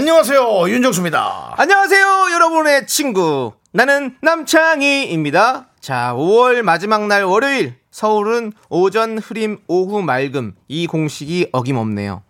안녕하세요 윤정수입니다. 안녕하세요, 여러분의 친구. 나는 남창희입니다. 자, 5월 마지막 날 월요일. 서울은 오전 흐림, 오후 맑음. 이 공식이 어김없네요.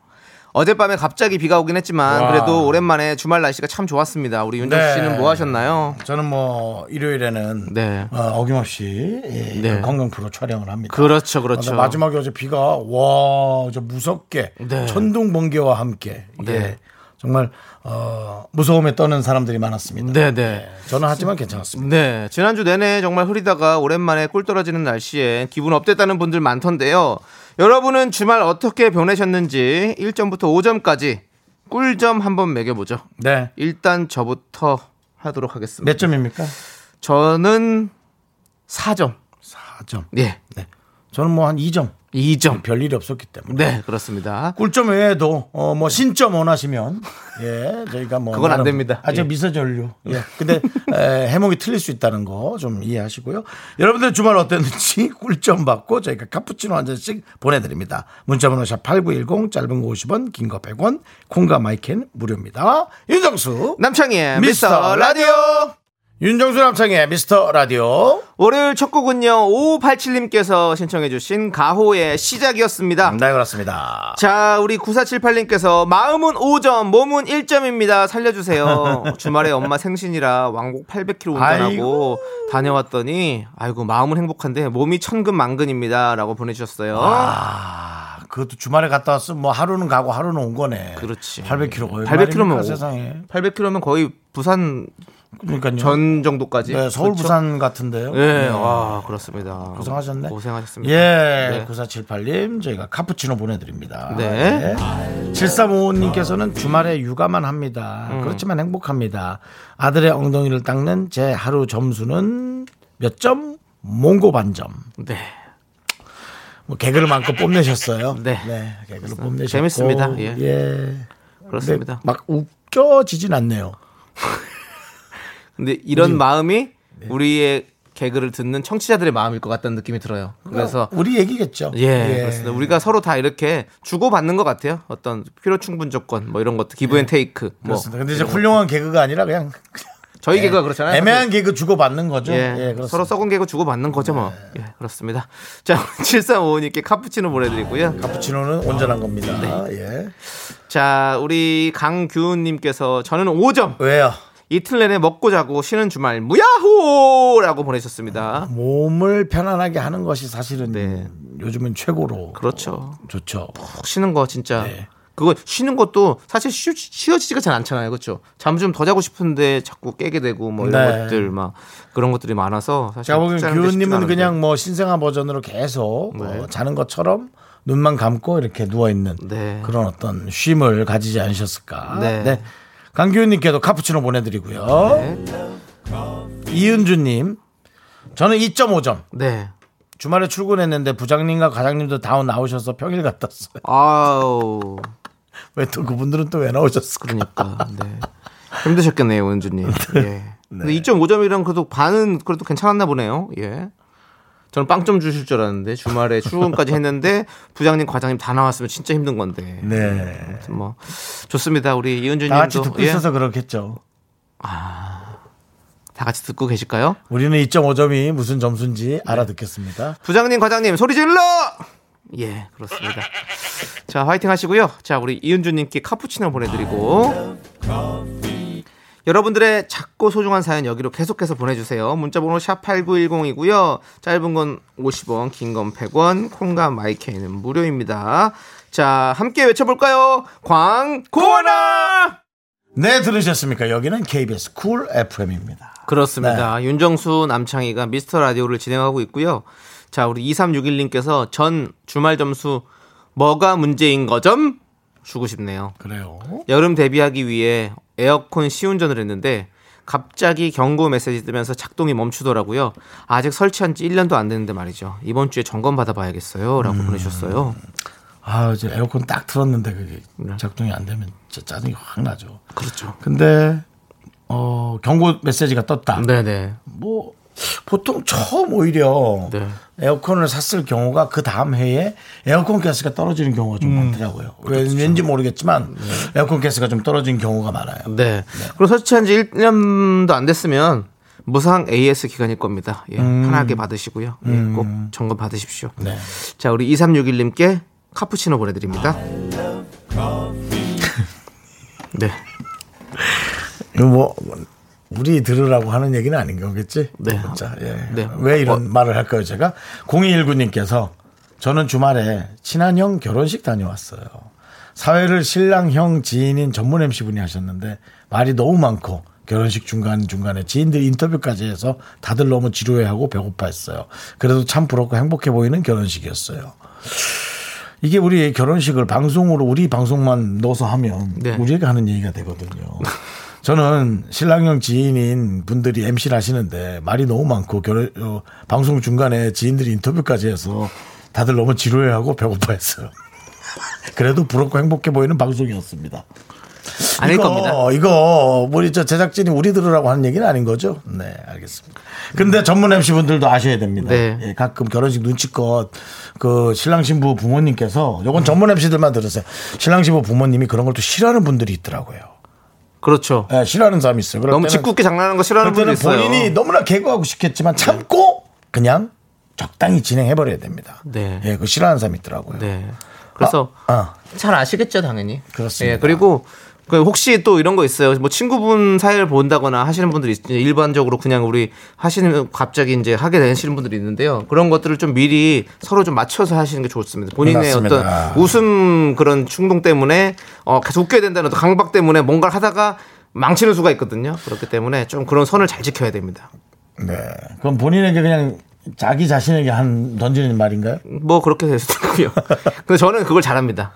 어젯밤에 갑자기 비가 오긴 했지만 와. 그래도 오랜만에 주말 날씨가 참 좋았습니다. 우리 윤정수 네. 씨는 뭐 하셨나요? 저는 뭐 일요일에는 네. 어, 김없이 예, 네. 건강 프로 촬영을 합니다. 그렇죠, 그렇죠. 근데 마지막에 어제 비가 와, 저 무섭게 네. 천둥 번개와 함께 네. 예, 정말 어, 무서움에 떠는 사람들이 많았습니다. 네, 네. 저는 하지만 괜찮았습니다. 네, 지난주 내내 정말 흐리다가 오랜만에 꿀 떨어지는 날씨에 기분 업됐다는 분들 많던데요. 여러분은 주말 어떻게 보내셨는지 1점부터 5점까지 꿀점 한번 매겨 보죠. 네. 일단 저부터 하도록 하겠습니다. 몇 점입니까? 저는 4점. 4점. 예. 네. 저는 뭐 한 2점. 2점. 별일이 없었기 때문에. 네, 그렇습니다. 꿀점 외에도 어 뭐 신점 원하시면 예 저희가 뭐 그건 안 됩니다. 아저 예. 미세 전류 예 근데 에, 해목이 틀릴 수 있다는 거 좀 이해하시고요 여러분들 주말 어땠는지 꿀점 받고 저희가 카푸치노 한 잔씩 보내 드립니다 문자 번호 샵 #8910 짧은 거 50원 긴 거 100원 콩과 마이캔 무료입니다 윤정수 남창희의 미스터 라디오. 윤정수 남창의 미스터 라디오 월요일 첫 곡은요, 5587님께서 신청해주신 가호의 시작이었습니다. 네 그렇습니다 자, 우리 9478님께서 마음은 5점, 몸은 1점입니다. 살려주세요. 주말에 엄마 생신이라 왕복 800km 운전하고. 다녀왔더니, 아이고, 마음은 행복한데 몸이 천근만근입니다. 라고 보내주셨어요. 아 그것도 주말에 갔다 왔으면 뭐 하루는 가고 하루는 온 거네 그렇지. 800km 800km 세상에 800km면 거의 부산 그러니까요 전 정도까지. 네, 서울 그렇죠? 부산 같은데요. 예, 네. 와, 그렇습니다. 고생하셨네. 고생하셨습니다. 예, 네. 9478님 저희가 카푸치노 보내드립니다. 네. 7355님께서는 주말에 육아만 합니다. 음. 그렇지만 행복합니다. 아들의 엉덩이를 닦는 제 하루 점수는 몇 점? 몽고 반점. 네. 뭐 개그를 마음껏 뽐내셨어요. 네. 개그를 뽐내셨고. 재밌습니다. 예. 예. 그렇습니다. 막 웃겨지진 않네요. 근데 이런 마음이 네. 우리의 개그를 듣는 청취자들의 마음일 것 같다는 느낌이 들어요. 그래서 우리 얘기겠죠. 예, 그렇습니다. 우리가 서로 다 이렇게 주고 받는 것 같아요. 어떤 필요 충분 조건 뭐 이런 것도 give and take 뭐 네. 그렇습니다. 근데 이제 훌륭한 개그가 아니라 그냥 저희 개그가 그렇잖아요. 애매한 개그 주고 받는 거죠. 예, 예, 그렇습니다. 네. 서로 썩은 개그 주고 받는 거죠 뭐. 예, 그렇습니다. 자, 7355님께 카푸치노 보내드리고요. 카푸치노는 온전한 겁니다. 네. 예. 자, 우리 강규은님께서 저는 5점. 왜요? 이틀 내내 먹고 자고 쉬는 주말 무야호라고 보내셨습니다. 몸을 편안하게 하는 것이 사실은 네. 요즘은 최고로 그렇죠. 좋죠. 푹 쉬는 거 진짜. 네. 그거 쉬는 것도 사실 쉬, 쉬어지지가 잘 않잖아요. 그렇죠? 잠 좀 더 자고 싶은데 자꾸 깨게 되고 뭐 이런 네. 것들 막 그런 것들이 많아서 사실 제가 보기엔 규은님은 않은데. 그냥 뭐 신생아 버전으로 계속 네. 어, 자는 것처럼 눈만 감고 이렇게 누워 있는 네. 그런 어떤 쉼을 가지지 않으셨을까. 네. 강규은님께도 카푸치노 보내드리고요. 네. 이은주님, 저는 2.5점. 네. 주말에 출근했는데 부장님과 과장님도 다 나오셔서 평일 같았어요. 아우. 왜 또 그분들은 또 왜 나오셨을까? 그러니까. 네. 힘드셨겠네요, 은주님. 예. 근데 2.5점이랑 그래도 반은 그래도 괜찮았나 보네요. 예. 저는 빵점 주실 줄 알았는데 주말에 출근까지 했는데 부장님, 과장님 다 나왔으면 진짜 힘든 건데. 네. 아무튼 뭐 좋습니다. 우리 이은주님도 다 같이 듣고 예. 있어서 그렇겠죠. 다 같이 듣고 계실까요? 우리는 2.5점이 무슨 점수인지 알아듣겠습니다. 부장님, 과장님 소리 질러! 예, 그렇습니다. 자, 화이팅 하시고요. 자, 우리 이은주님께 카푸치노 보내드리고. 여러분들의 작고 소중한 사연 여기로 계속해서 보내주세요. 문자번호 샵 8910이고요. 짧은 건 50원, 긴 건 100원, 콩과 my K는 무료입니다. 자, 함께 외쳐볼까요? 광고나! 네, 들으셨습니까? 여기는 KBS 쿨 FM입니다. 그렇습니다. 윤정수 남창희가 미스터 라디오를 진행하고 있고요. 자, 우리 2361님께서 전 주말 점수 뭐가 문제인 거점? 주고 싶네요. 그래요. 여름 대비하기 위해 에어컨 시운전을 했는데 갑자기 경고 메시지 뜨면서 작동이 멈추더라고요. 아직 설치한 지 1년도 안 됐는데 말이죠. 이번 주에 점검 받아봐야겠어요. 라고 보내주셨어요. 아, 이제 에어컨 딱 틀었는데 그게 작동이 안 되면 진짜 짜증이 확 나죠. 그렇죠. 근데 어, 경고 메시지가 떴다. 네네. 뭐 보통 처음 오히려 네. 에어컨을 샀을 경우가 그 다음 해에 에어컨 가스가 떨어지는 경우가 좀 많더라고요. 왠지 모르겠지만 에어컨 가스가 좀 떨어지는 경우가 많아요. 네. 그리고 설치한 지 1년도 안 됐으면 무상 AS 기간일 겁니다. 예, 편하게 받으시고요. 예, 꼭 점검 받으십시오. 네. 자, 우리 2361님께 카푸치노 보내드립니다. 네. 뭐 우리 들으라고 하는 얘기는 아닌 거겠지? 네. 자, 예. 네. 왜 이런 말을 할까요, 제가? 0219님께서 저는 주말에 친한 형 결혼식 다녀왔어요. 사회를 신랑 형 지인인 전문 MC분이 하셨는데 말이 너무 많고 결혼식 중간중간에 지인들 인터뷰까지 해서 다들 너무 지루해하고 배고파 했어요. 그래도 참 부럽고 행복해 보이는 결혼식이었어요. 이게 우리 결혼식을 방송으로 우리 방송만 넣어서 하면 네. 우리가 하는 얘기가 되거든요. 저는 신랑형 지인인 분들이 MC를 하시는데 말이 너무 많고 결혼, 어, 방송 중간에 지인들이 인터뷰까지 해서 다들 너무 지루해하고 배고파했어요. 그래도 부럽고 행복해 보이는 방송이었습니다. 아닐 이거, 겁니다. 이거 우리 저 제작진이 우리 들으라고 하는 얘기는 아닌 거죠? 네, 알겠습니다. 근데 전문 MC 분들도 아셔야 됩니다. 네. 예, 가끔 결혼식 눈치껏 그 신랑 신부 부모님께서 요건 전문 MC들만 들으세요. 신랑 신부 부모님이 그런 걸 또 싫어하는 분들이 있더라고요. 그렇죠. 예, 싫어하는 사람이 있어요. 그럴 너무 때는- 짓궂게 장난하는 거 싫어하는 그럴 때는 있어요. 본인이 너무나 개그하고 싶겠지만 참고 그냥 적당히 진행해 버려야 됩니다. 네. 예, 그 싫어하는 사람이 있더라고요. 네. 그래서 아, 잘 아시겠죠, 당연히. 그렇습니다. 예, 그리고 그 혹시 또 이런 거 있어요. 뭐 친구분 사연을 본다거나 하시는 분들이 있- 일반적으로 그냥 우리 하시는 갑자기 이제 하게 되시는 분들이 있는데요. 그런 것들을 좀 미리 서로 좀 맞춰서 하시는 게 좋습니다. 본인의 맞습니다. 어떤 웃음 그런 충동 때문에 어, 계속 웃겨야 된다는 어떤 강박 때문에 뭔가를 하다가 망치는 수가 있거든요. 그렇기 때문에 좀 그런 선을 잘 지켜야 됩니다. 네. 그럼 본인에게 그냥 자기 자신에게 한 던지는 말인가요? 뭐 그렇게 될 수도 있고요. 근데 저는 그걸 잘합니다.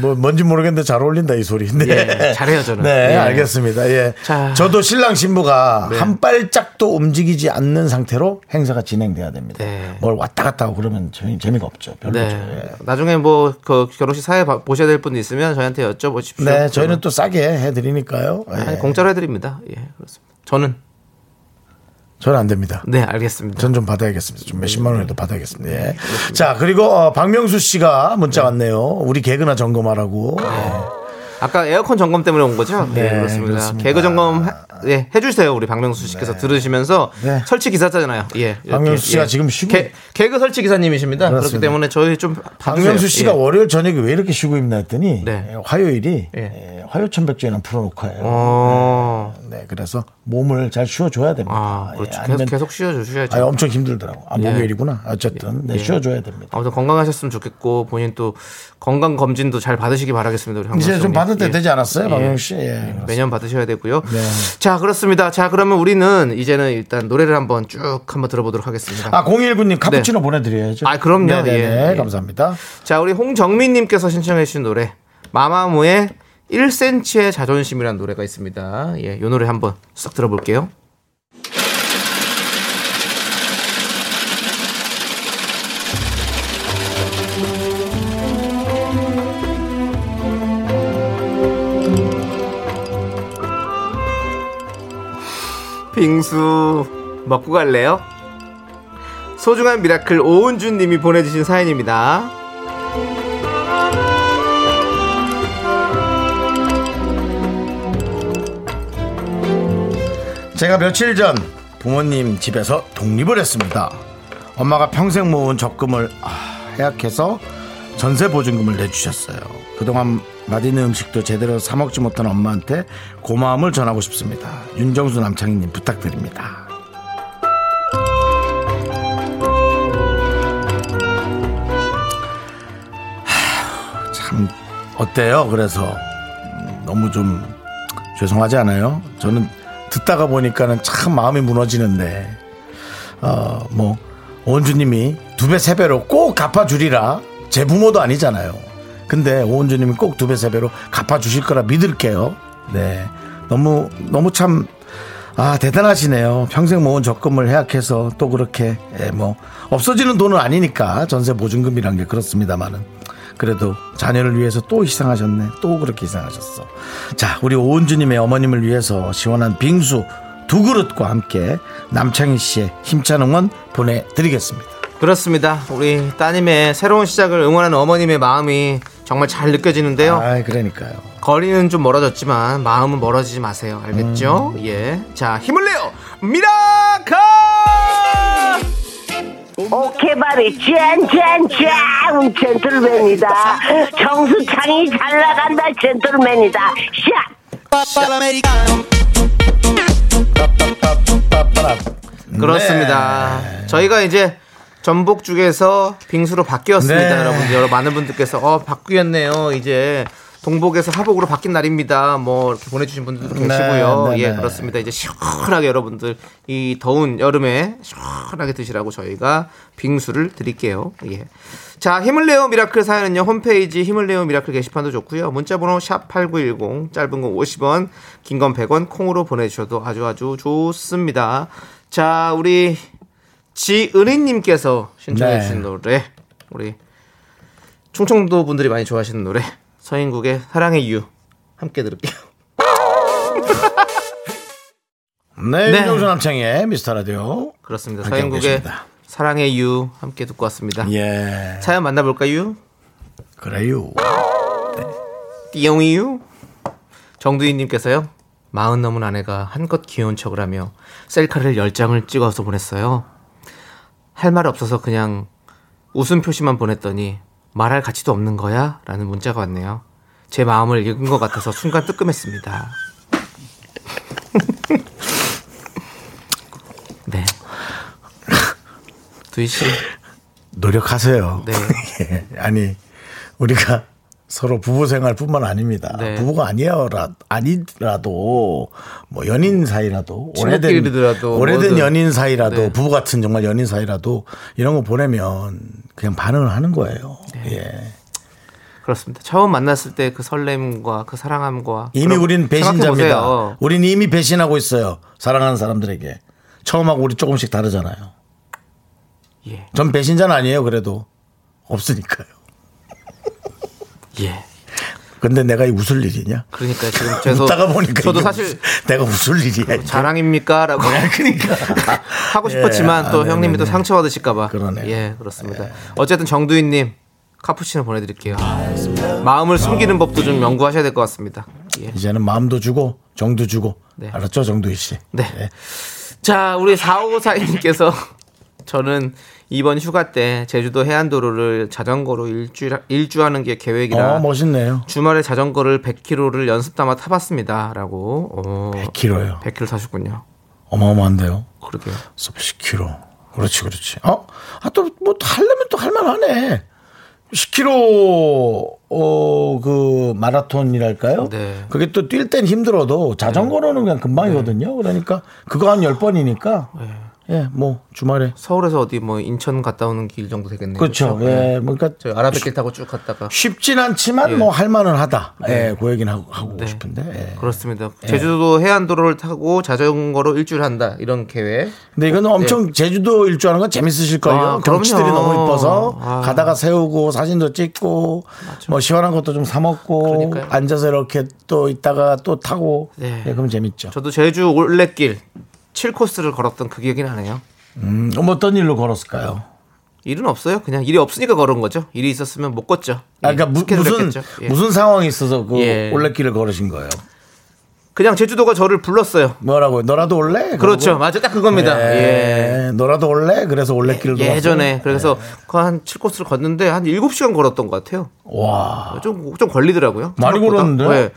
뭐 뭔지 모르겠는데 잘 어울린다 이 소리. 네. 예, 잘해요, 저는. 네, 예. 알겠습니다. 예. 자. 저도 신랑 신부가 네. 한 발짝도 움직이지 않는 상태로 행사가 진행돼야 됩니다. 네. 뭘 왔다 갔다 하고 그러면 재미, 재미가 없죠. 별로죠. 네. 예. 나중에 뭐 그 결혼식 사회 봐- 보셔야 될분 있으면 저희한테 여쭤보십시오. 네, 저희는 또 싸게 해드리니까요. 예. 아니, 공짜로 해드립니다. 예, 그렇습니다. 저는 저는 안 됩니다. 네 알겠습니다. 전 좀 받아야겠습니다. 좀 몇십만 원이라도 받아야겠습니다. 예. 자, 그리고 어, 박명수 씨가 문자 왔네요. 우리 개그나 점검하라고. 아까 에어컨 점검 때문에 온 거죠? 네, 네, 그렇습니다. 그렇습니다. 개그 점검 하- 예, 해주세요 우리 박명수 씨께서 들으시면서 네. 설치 기사잖아요. 예, 이렇게, 박명수 씨가 예. 지금 쉬고 개, 개그 설치 기사님이십니다. 그렇기 그렇습니다. 때문에 저희 좀. 박명수 씨가 예. 월요일 저녁에 왜 이렇게 쉬고 있나 했더니 네. 예, 화요일이 예. 예, 풀어놓고 해요. 어, 네, 그래서 몸을 잘 쉬어줘야 됩니다. 아, 예, 그렇죠. 아니면 계속, 계속 쉬어주셔야죠. 아니, 엄청 힘들더라고. 아, 예. 목요일이구나. 어쨌든 네, 예. 쉬어줘야 됩니다. 아무튼 건강하셨으면 좋겠고 본인 또 건강 검진도 잘 받으시기 바라겠습니다. 우리 이제 좀 받을 때 예. 되지 않았어요, 예. 박명수 씨? 예, 그렇습니다. 매년 받으셔야 되고요. 네. 자, 그렇습니다. 자, 그러면 우리는 이제는 일단 노래를 한번 쭉 한번 들어보도록 하겠습니다. 아, 019님 카푸치노 보내드려야죠. 아, 그럼요. 예, 예. 감사합니다. 자, 우리 홍정민님께서 신청해주신 노래 마마무의 1cm의 자존심이라는 노래가 있습니다. 예, 이 노래 한번 싹 들어볼게요. 빙수 먹고 갈래요? 소중한 미라클 오은준 님이 보내주신 사연입니다. 제가 며칠 전 부모님 집에서 독립을 했습니다. 엄마가 평생 모은 적금을 아, 해약해서 전세 보증금을 내주셨어요. 그동안 맛있는 음식도 제대로 사 먹지 못한 엄마한테 고마움을 전하고 싶습니다. 윤정수 남창희님 부탁드립니다. 하, 참 어때요? 그래서 음, 너무 좀 죄송하지 않아요? 저는 듣다가 보니까는 참 마음이 무너지는데, 어, 뭐, 원주님이 두 배, 세 배로 꼭 갚아주리라 제 부모도 아니잖아요. 근데 오은주님이 꼭 두 배, 세 배로 갚아주실 거라 믿을게요. 네. 너무, 너무 참, 아, 대단하시네요. 평생 모은 적금을 해약해서 또 그렇게, 예, 뭐, 없어지는 돈은 아니니까 전세 보증금이란 게 그렇습니다만은. 그래도 자녀를 위해서 또 희생하셨네. 또 그렇게 희생하셨어. 자, 우리 오은주님의 어머님을 위해서 시원한 빙수 두 그릇과 함께 남창희 씨의 힘찬 응원 보내드리겠습니다. 그렇습니다. 우리 따님의 새로운 시작을 응원하는 어머님의 마음이 정말 잘 느껴지는데요. 아, 그러니까요. 거리는 좀 멀어졌지만 마음은 멀어지지 마세요. 알겠죠? 예. 자, 힘을 내요. 미라카! 오케바리 짠짠짠 젠틀맨이다 정수창이 잘 나간다 젠틀맨이다 샷 그렇습니다. 네. 저희가 이제 전복죽에서 빙수로 바뀌었습니다. 네. 여러분, 여러 많은 분들께서 어 바뀌었네요. 이제 동복에서 하복으로 바뀐 날입니다. 뭐 이렇게 보내주신 분들도 네, 계시고요. 네, 예, 네. 그렇습니다. 이제 시원하게 여러분들 이 더운 여름에 시원하게 드시라고 저희가 빙수를 드릴게요. 예. 자, 힘을 내요 Miracle 사연은요. 홈페이지 힘을 내요 Miracle 게시판도 좋고요. 문자번호 샵 #8910 짧은 건 50원, 긴 건 100원 콩으로 보내주셔도 아주 아주 좋습니다. 자, 우리 지은희님께서 신청해 네. 주신 노래 우리 충청도 분들이 많이 좋아하시는 노래 서인국의 사랑의 이유 함께 들을게요. 네, 네. 윤정수 남창의 미스터 라디오. 그렇습니다. 서인국의 계십니다. 사랑의 이유 함께 듣고 왔습니다. 예. 사연 만나볼까요? 그래요. 띠용 이유 정두희님께서요. 마흔 넘은 아내가 한껏 귀여운 척을 하며 셀카를 10장을 찍어서 보냈어요. 할 말 없어서 그냥 웃음 표시만 보냈더니 말할 가치도 없는 거야? 라는 문자가 왔네요. 제 마음을 읽은 것 같아서 순간 뜨끔했습니다. 네. 두희 씨. 노력하세요. 네. 예. 아니, 우리가 서로 부부 생활뿐만 아닙니다. 네. 부부가 아니어라 아니라도 뭐 연인 사이라도 오래된 오래된 뭐든. 연인 사이라도 네. 부부 같은 정말 연인 사이라도 이런 거 보내면 그냥 반응을 하는 거예요. 네. 예. 그렇습니다. 처음 만났을 때 그 설렘과 그 사랑함과 이미 우린 배신자입니다. 우린 이미 배신하고 있어요. 사랑하는 사람들에게. 처음하고 우리 조금씩 다르잖아요. 예. 전 배신자는 아니에요. 그래도 없으니까요. 예. 근데 내가 이 웃을 일이냐? 그러니까 지금 저도 웃다가 보니까 저도 사실 웃- 내가 웃을 일이야. 이게. 자랑입니까라고 그러니까 하고 싶었지만 예, 또 아, 형님이 또 네네네. 상처 받으실까봐. 그러네요. 예, 그렇습니다. 어쨌든 정두희님 카푸치노 보내드릴게요. 마음을 숨기는 법도 좀 연구하셔야 될 것 같습니다. 예. 이제는 마음도 주고 정도 주고 네. 알았죠 정두희 씨. 네. 예. 자, 우리 4542님께서 저는 이번 휴가 때 제주도 해안도로를 자전거로 일주, 일주하는 게 계획이라 어 멋있네요. 주말에 자전거를 100km를 연습 삼아 타봤습니다. 라고. 어, 100kg요. 100km 타셨군요. 어마어마한데요. 그러게요. 10kg. 그렇지 그렇지. 어? 아 또 뭐 하려면 또 할만하네. 10km 어 그 마라톤이랄까요? 네. 그게 또 뛸 땐 힘들어도 자전거로는 그냥 금방이거든요. 그러니까 그거 한 10번이니까 네. 예, 뭐 주말에 서울에서 어디 뭐 인천 갔다 오는 길 정도 되겠네요. 그렇죠. 예, 뭐 그러니까 저 아라뱃길 타고 쭉 갔다가 쉽진 않지만 예. 뭐 할 만은 하다. 예, 그 얘기는 하고, 하고 네. 싶은데. 예. 그렇습니다. 제주도 해안도로를 타고 자전거로 일주를 한다 이런 계획. 근데 이건 엄청 제주도 일주하는 건 재밌으실 거예요. 예. 아, 경치들이 그럼요. 너무 이뻐서 아. 가다가 세우고 사진도 찍고 뭐 시원한 것도 좀 사 먹고. 앉아서 이렇게 또 있다가 또 타고 네. 예, 그럼 재밌죠. 저도 제주 올레길 7코스를 걸었던 그 기억이 나네요. 음, 뭐 어떤 일로 걸었을까요? 일은 없어요. 그냥 일이 없으니까 걸은 거죠. 일이 있었으면 못 걷죠. 아, 그러니까 무, 스케줄 무슨 했겠죠. 예. 무슨 상황이 있어서 그 예. 올레길을 걸으신 거예요? 그냥 제주도가 저를 불렀어요. 뭐라고? 너라도 올래? 그렇죠. 맞아. 딱 그겁니다. 예. 예. 너라도 올래? 그래서 올레길을 예전에 걸었어요? 그래서 그한 7코스를 걷는데 한 7시간 걸었던 것 같아요. 와. 좀, 좀 걸리더라고요. 많이 생각보다. 걸었는데요? 네.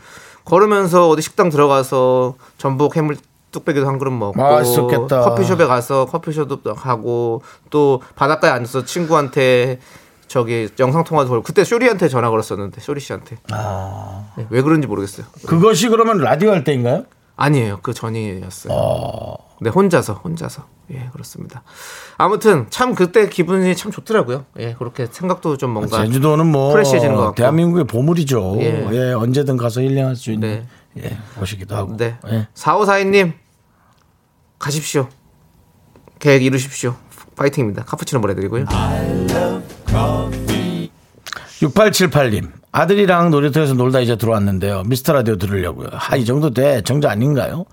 걸으면서 어디 식당 들어가서 전복 해물 뚝배기도 한 그릇 먹고 맛있었겠다. 커피숍에 가서 커피숍도 하고 또 바닷가에 앉아서 친구한테 저기 영상 통화도 걸고 그때 쇼리한테 전화 걸었었는데 쇼리 씨한테 아... 네, 왜 그런지 모르겠어요. 그것이 그러면 라디오 할 때인가요? 아니에요. 그 전이었어요. 아... 네, 혼자서, 혼자서. 예, 그렇습니다. 아무튼, 참, 그때 기분이 참 좋더라고요. 예, 그렇게 생각도 좀 뭔가. 아, 제주도는 뭐. 프레시해지는 것 같고. 대한민국의 보물이죠. 예. 예 언제든 가서 힐링할 수 있는. 네. 예, 보시기도 하고. 네. 예. 4542님, 가십시오. 계획 이루십시오. 파이팅입니다. 카푸치노 보내드리고요. 6878님 아들이랑 놀이터에서 놀다 이제 들어왔는데요. 미스터 라디오 들으려고요. 아, 이 정도 돼 정자 아닌가요?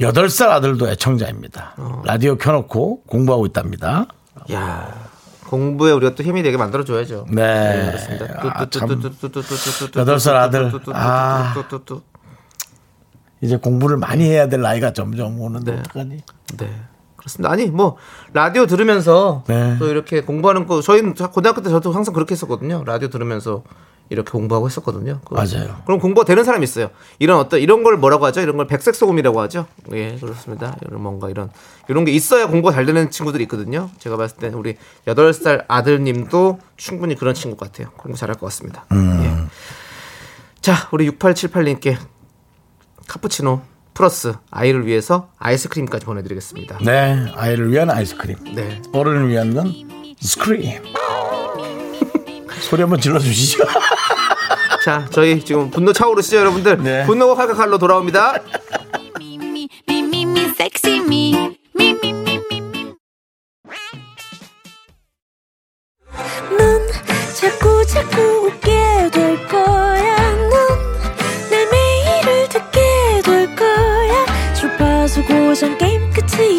8살 아들도 애청자입니다. 어. 라디오 켜놓고 공부하고 있답니다. 야 공부에 우리가 또 힘이 되게 만들어줘야죠. 네. 네 그렇습니다. 아, 참. 8살 아들. 아. 이제 공부를 많이 해야 될 나이가 점점 오는데 네. 어떡하니? 네. 그렇습니다. 아니 뭐 라디오 들으면서 네. 또 이렇게 공부하는 거 저희는 고등학교 때 저도 항상 그렇게 했었거든요. 라디오 들으면서 이렇게 공부하고 했었거든요. 그 맞아요. 그럼 공부가 되는 사람이 있어요. 이런 어떤 이런 걸 뭐라고 하죠? 이런 걸 백색 소금이라고 하죠. 예, 그렇습니다. 이런 뭔가 이런 이런 게 있어야 공부가 잘 되는 친구들이 있거든요. 제가 봤을 때 우리 8살 아들님도 충분히 그런 친구 같아요. 공부 잘할 것 같습니다. 음. 예. 자, 우리 6878님께 카푸치노 플러스 아이를 위해서 아이스크림까지 보내드리겠습니다. 네, 아이를 위한 아이스크림. 네. 어른을 위한 건 스크림. 소리 한번 질러주시죠. 자, 저희 지금 분노 차오르시죠, 여러분들? 네. 분노가 칼칼칼로 돌아옵니다. 자꾸, 자꾸 웃게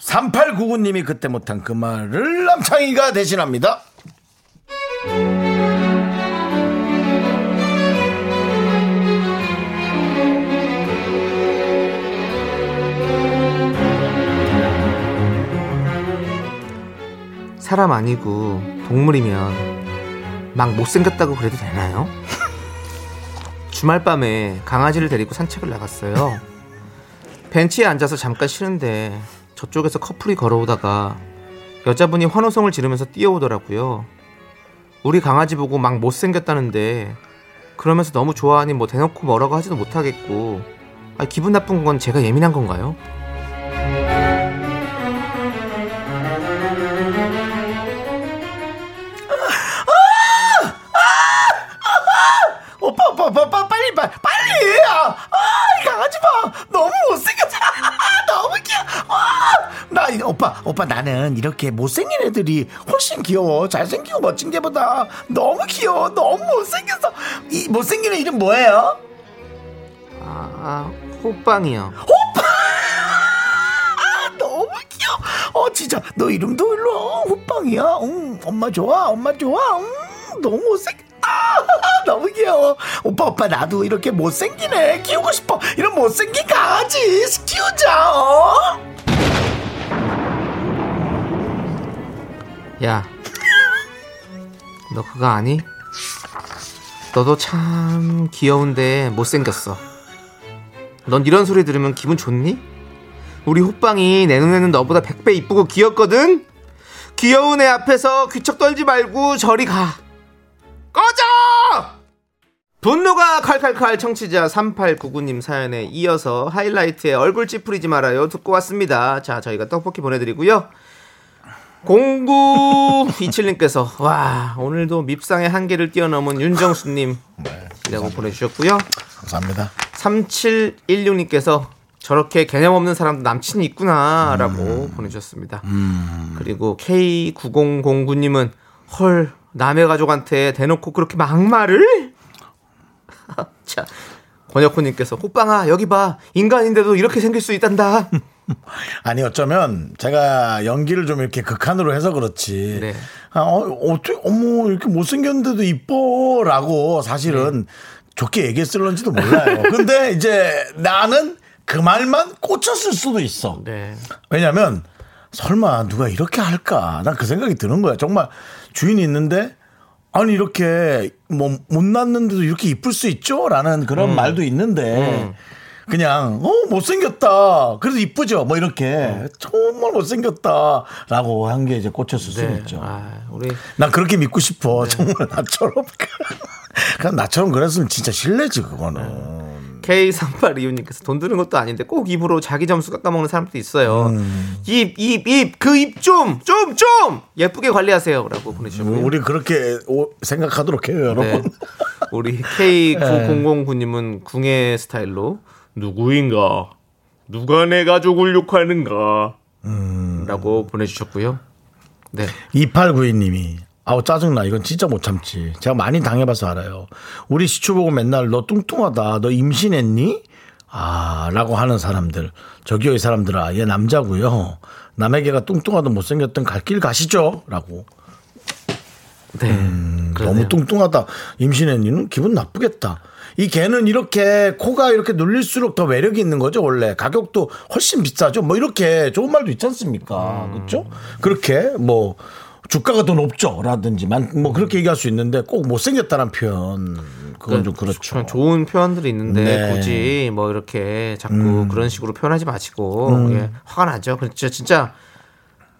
3899님이 그때 못한 그 말을 남창희가 대신합니다. 사람 아니고 동물이면 막 못생겼다고 그래도 되나요? 주말 밤에 강아지를 데리고 산책을 나갔어요. 벤치에 앉아서 잠깐 쉬는데 저쪽에서 커플이 걸어오다가 여자분이 환호성을 지르면서 뛰어오더라고요. 우리 강아지 보고 막 못생겼다는데 그러면서 너무 좋아하니 뭐 대놓고 뭐라고 하지도 못하겠고 아, 기분 나쁜 건 제가 예민한 건가요? 오빠, 오빠, 오빠, 오빠, 빨리, 빨리, 빨리! 아, 아, 이 강아지 봐! 너무 못생겼어! 너무 귀여워! 아, 나, 이- 오빠, 오빠, 나는 이렇게 못생긴 애들이 훨씬 귀여워. 잘생기고 멋진 게보다 너무 귀여워. 너무 못생겼어. 이 못생긴 애 이름 뭐예요? 아, 호빵이요. 아, 너무 귀여워. 어, 진짜, 너 이름도 일로 와. 호빵이야. 응, 엄마 좋아, 엄마 좋아. 음, 너무 못생겼다. 너무 귀여워. 오빠, 오빠, 나도 이렇게 못생긴 애 키우고 싶어. 이런 못생긴 강아지 키우자, 어? 야, 너 그거 아니? 너도 참 귀여운데 못생겼어. 넌 이런 소리 들으면 기분 좋니? 우리 호빵이 내 눈에는 너보다 100배 이쁘고 귀엽거든? 귀여운 애 앞에서 귀척 떨지 말고 저리 가. 꺼져! 분노가 칼칼칼 청취자 3899님 사연에 이어서 하이라이트의 얼굴 찌푸리지 말아요 듣고 왔습니다. 자, 저희가 떡볶이 보내드리고요. 0927님께서 와 오늘도 밉상의 한계를 뛰어넘은 윤정수님 이라고 보내주셨고요 감사합니다. 3716님께서 저렇게 개념 없는 사람도 남친이 있구나라고 보내주셨습니다 그리고 K9009님은 헐 남의 가족한테 대놓고 그렇게 막말을 자 권혁호님께서 호빵아 여기 봐 인간인데도 이렇게 생길 수 있단다 아니 어쩌면 제가 연기를 좀 이렇게 극한으로 해서 그렇지. 네. 아, 어, 어떻게 어머 이렇게 못생겼는데도 이뻐라고 사실은 좋게 얘기했을런지도 몰라요. 근데 이제 나는 그 말만 꽂혔을 수도 있어. 네. 왜냐면 설마 누가 이렇게 할까? 난 그 생각이 드는 거야. 정말 주인이 있는데 아니 이렇게 뭐못 낳는데도 이렇게 이쁠 수 있죠? 라는 그런 말도 있는데 그냥 어 못생겼다. 그래도 이쁘죠. 뭐 이렇게 정말 못생겼다라고 한 게 이제 꽂혔을 수 네. 있죠. 아, 우리 난 그렇게 믿고 싶어. 정말 나처럼. 그냥 나처럼 그랬으면 진짜 실례지 그거는. K3825님께서 돈 드는 것도 아닌데 꼭 입으로 자기 점수 깎아먹는 사람도 있어요. 입, 입, 입, 그 입 좀, 좀, 좀! 예쁘게 관리하세요. 라고 보내주셨고요. 우리 그렇게 오- 생각하도록 해요, 여러분. 네. 우리 K9009님은 궁예 스타일로 누구인가? 누가 내 가족을 욕하는가? 라고 보내주셨고요. 네. 2892님이 아우 짜증나. 이건 진짜 못 참지. 제가 많이 당해봐서 알아요. 우리 시추 보고 맨날 너 뚱뚱하다. 너 임신했니? 아 라고 하는 사람들. 저기요 이 사람들아 얘 남자고요. 남에게가 뚱뚱하든 못생겼든 갈길 가시죠. 라고. 네. 음. 너무 뚱뚱하다. 임신했니는 기분 나쁘겠다. 이 개는 이렇게 코가 이렇게 눌릴수록 더 매력이 있는 거죠 원래. 가격도 훨씬 비싸죠. 뭐 이렇게 좋은 말도 있지 않습니까? 음. 그렇죠 그렇게 뭐 주가가 더 높죠 라든지 만- 뭐 그렇게 얘기할 수 있는데 꼭 못생겼다는 표현 그건 좀 그렇죠 참 좋은 표현들이 있는데 네. 음. 굳이 뭐 이렇게 자꾸 그런 식으로 표현하지 마시고 예, 화가 나죠. 그렇죠. 진짜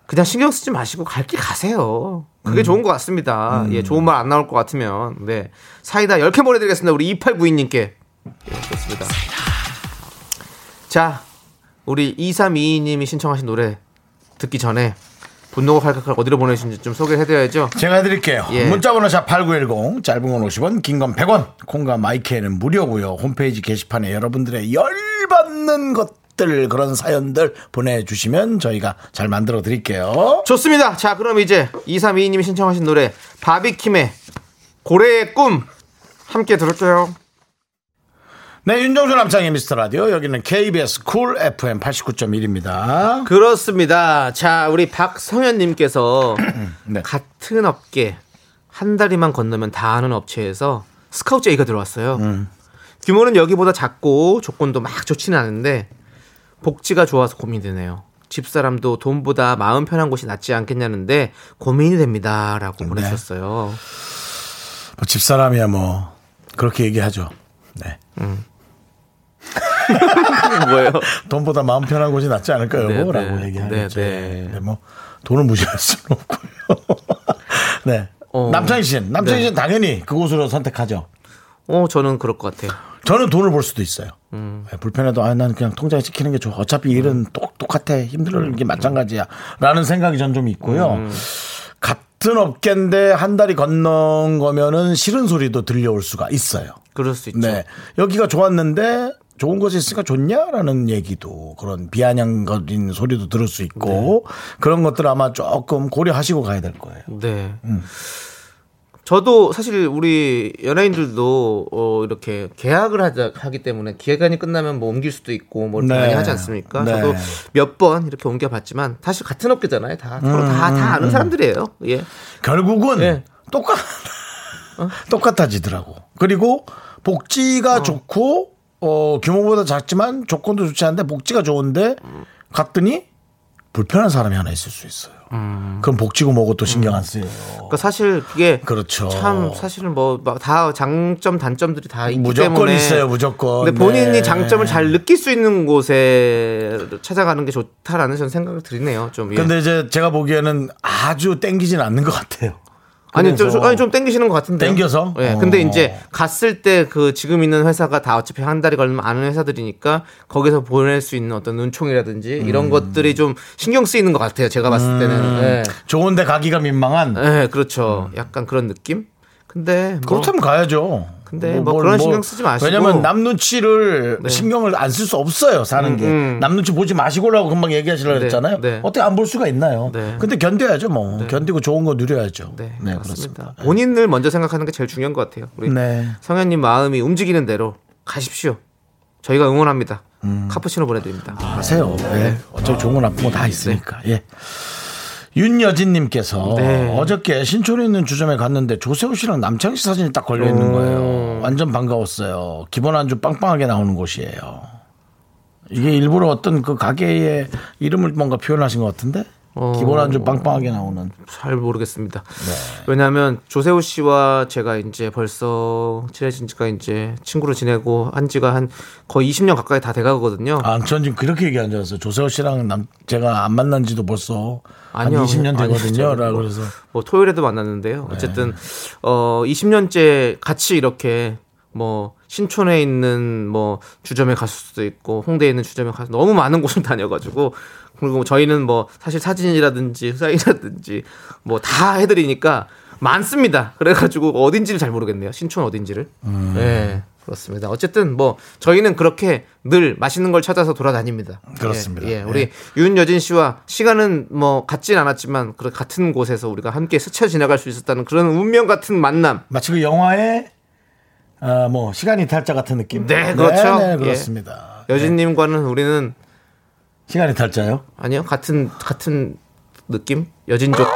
그냥 신경 쓰지 마시고 갈 길 가세요. 음. 그게 좋은 것 같습니다. 예, 좋은 말 안 나올 것 같으면 네 사이다 10개 보내드리겠습니다. 우리 2892님께 예, 좋습니다. 자, 우리 2322님이 신청하신 노래 듣기 전에 분노가 칼칼칼 어디로 보내신지 좀 소개해 드려야죠. 제가 해 드릴게요. 예. 문자 번호 샵8910 짧은 건 50원 긴 건 100원 콩과 마이크에는 무료고요. 홈페이지 게시판에 여러분들의 열받는 것들 그런 사연들 보내주시면 저희가 잘 만들어 드릴게요. 좋습니다. 자, 그럼 이제 2322님이 신청하신 노래 바비킴의 고래의 꿈 함께 들을게요. 네, 윤정수 남창의 미스터 라디오 여기는 KBS Cool FM 89.1입니다. 그렇습니다. 자, 우리 박성현님께서 네. 같은 업계 한 다리만 건너면 다 아는 업체에서 스카우트 제의가 들어왔어요. 음. 규모는 여기보다 작고 조건도 막 좋지는 않은데 복지가 좋아서 고민되네요. 집사람도 돈보다 마음 편한 곳이 낫지 않겠냐는데 고민이 됩니다라고 보내주셨어요. 뭐 집사람이야 뭐 그렇게 얘기하죠. 네. 뭐예요? 돈보다 마음 편한 곳이 낫지 않을까요? 네, 라고 네. 얘기하죠. 네, 네. 뭐 돈을 무시할 수는 없고요. 네. 어. 남창희 씨는 남창희 네. 씨는 당연히 그곳으로 선택하죠. 어, 저는 그럴 것 같아요. 저는 돈을 벌 수도 있어요. 음. 네, 불편해도 아, 난 그냥 통장에 찍히는 게 좋아. 어차피 일은 똑, 똑같아. 힘들는 게 마찬가지야. 라는 생각이 전 좀 있고요. 음. 같은 업계인데 한 달이 건넌 거면은 싫은 소리도 들려올 수가 있어요. 그럴 수 있죠. 네. 여기가 좋았는데 좋은 곳에 있으니까 좋냐라는 얘기도 그런 비아냥거린 소리도 들을 수 있고 네. 그런 것들 아마 조금 고려하시고 가야 될 거예요. 네. 음. 저도 사실 우리 연예인들도 어 이렇게 계약을 하자 하기 때문에 기간이 끝나면 뭐 옮길 수도 있고 뭐 이렇게 네. 많이 하지 않습니까? 네. 저도 몇 번 이렇게 옮겨봤지만 사실 같은 업계잖아요. 다 서로 음, 다다 아는 사람들이에요. 예. 결국은 네. 똑같 똑같아지더라고. 그리고 복지가 좋고 어 규모보다 작지만 조건도 좋지 않은데 복지가 좋은데 갔더니 불편한 사람이 하나 있을 수 있어요. 그럼 복지고 뭐고 또 신경 안 쓰여요. 그러니까 사실 그게 그렇죠. 참 사실은 뭐 다 장점 단점들이 다 있기 무조건 때문에 있어요, 무조건. 근데 본인이 네. 장점을 잘 느낄 수 있는 곳에 찾아가는 게 좋다라는 저는 생각을 드리네요. 좀 예. 근데 이제 제가 보기에는 아주 땡기진 않는 것 같아요. 아니 좀, 아니 좀 땡기시는 것 같은데. 땡겨서? 예. 어. 근데 이제 갔을 때 그 지금 있는 회사가 다 어차피 한 달이 걸리면 아는 회사들이니까 거기서 보낼 수 있는 어떤 눈총이라든지 이런 음. 것들이 좀 신경 쓰이는 것 같아요. 제가 봤을 때는. 예. 좋은데 가기가 민망한. 예, 그렇죠. 약간 그런 느낌. 근데 뭐 그렇다면 가야죠. 근데 뭐 그런 신경 쓰지 마시고. 왜냐면 남 눈치를 네. 신경을 안 쓸 수 없어요 사는 게. 음. 남 눈치 보지 마시고라고 금방 얘기하시려고 네, 했잖아요. 네. 어떻게 안 볼 수가 있나요? 네. 근데 견뎌야죠 뭐. 견디고 좋은 거 누려야죠. 네, 네, 그렇습니다. 그렇습니다. 본인을 먼저 생각하는 게 제일 중요한 것 같아요. 우리 네. 성현님 마음이 움직이는 대로 가십시오. 저희가 응원합니다. 음. 카푸치노 보내드립니다. 하세요. 예. 어차피 좋은 거 나쁜 거다 있으니까. 예. 윤여진님께서 네. 어저께 신촌에 있는 주점에 갔는데 조세호 씨랑 남창희 씨 사진이 딱 걸려 있는 거예요. 완전 반가웠어요. 기본 안주 빵빵하게 나오는 곳이에요. 이게 일부러 어떤 그 가게의 이름을 뭔가 표현하신 것 같은데? 어. 기본은 좀 빵빵하게 나오는. 잘 모르겠습니다. 네. 왜냐하면 조세호 씨와 제가 이제 벌써 친해진 지가 이제 친구로 지내고 한 지가 한 거의 20년 가까이 다 돼가거든요. 아, 전 지금 그렇게 얘기한 줄 알았어요. 조세호 씨랑 남, 제가 안 만난 지도 벌써 아니요. 한 20년 아니요, 되거든요. 저는 라고 뭐- 그래서. 뭐 토요일에도 만났는데요. 네. 어쨌든 어 20년째 같이 이렇게 뭐 신촌에 있는 뭐 주점에 갔을 수도 있고 홍대에 있는 주점에 가서 너무 많은 곳을 다녀가지고 그리고 저희는 뭐 사실 사진이라든지 사인이라든지 뭐 다 해드리니까 많습니다. 그래가지고 어딘지를 잘 모르겠네요. 신촌 어딘지를. 음. 네. 그렇습니다. 어쨌든 뭐 저희는 그렇게 늘 맛있는 걸 찾아서 돌아다닙니다. 그렇습니다. 예, 예. 우리 예. 윤여진 씨와 시간은 뭐 같진 않았지만 그 같은 곳에서 우리가 함께 스쳐 지나갈 수 있었다는 그런 운명 같은 만남. 마치 그 영화의 아, 뭐 시간 이 탈자 같은 느낌. 네, 그렇죠. 네, 예. 그렇습니다. 여진님과는 우리는 시간이 탈자요? 아니요 같은 같은 느낌 여진족.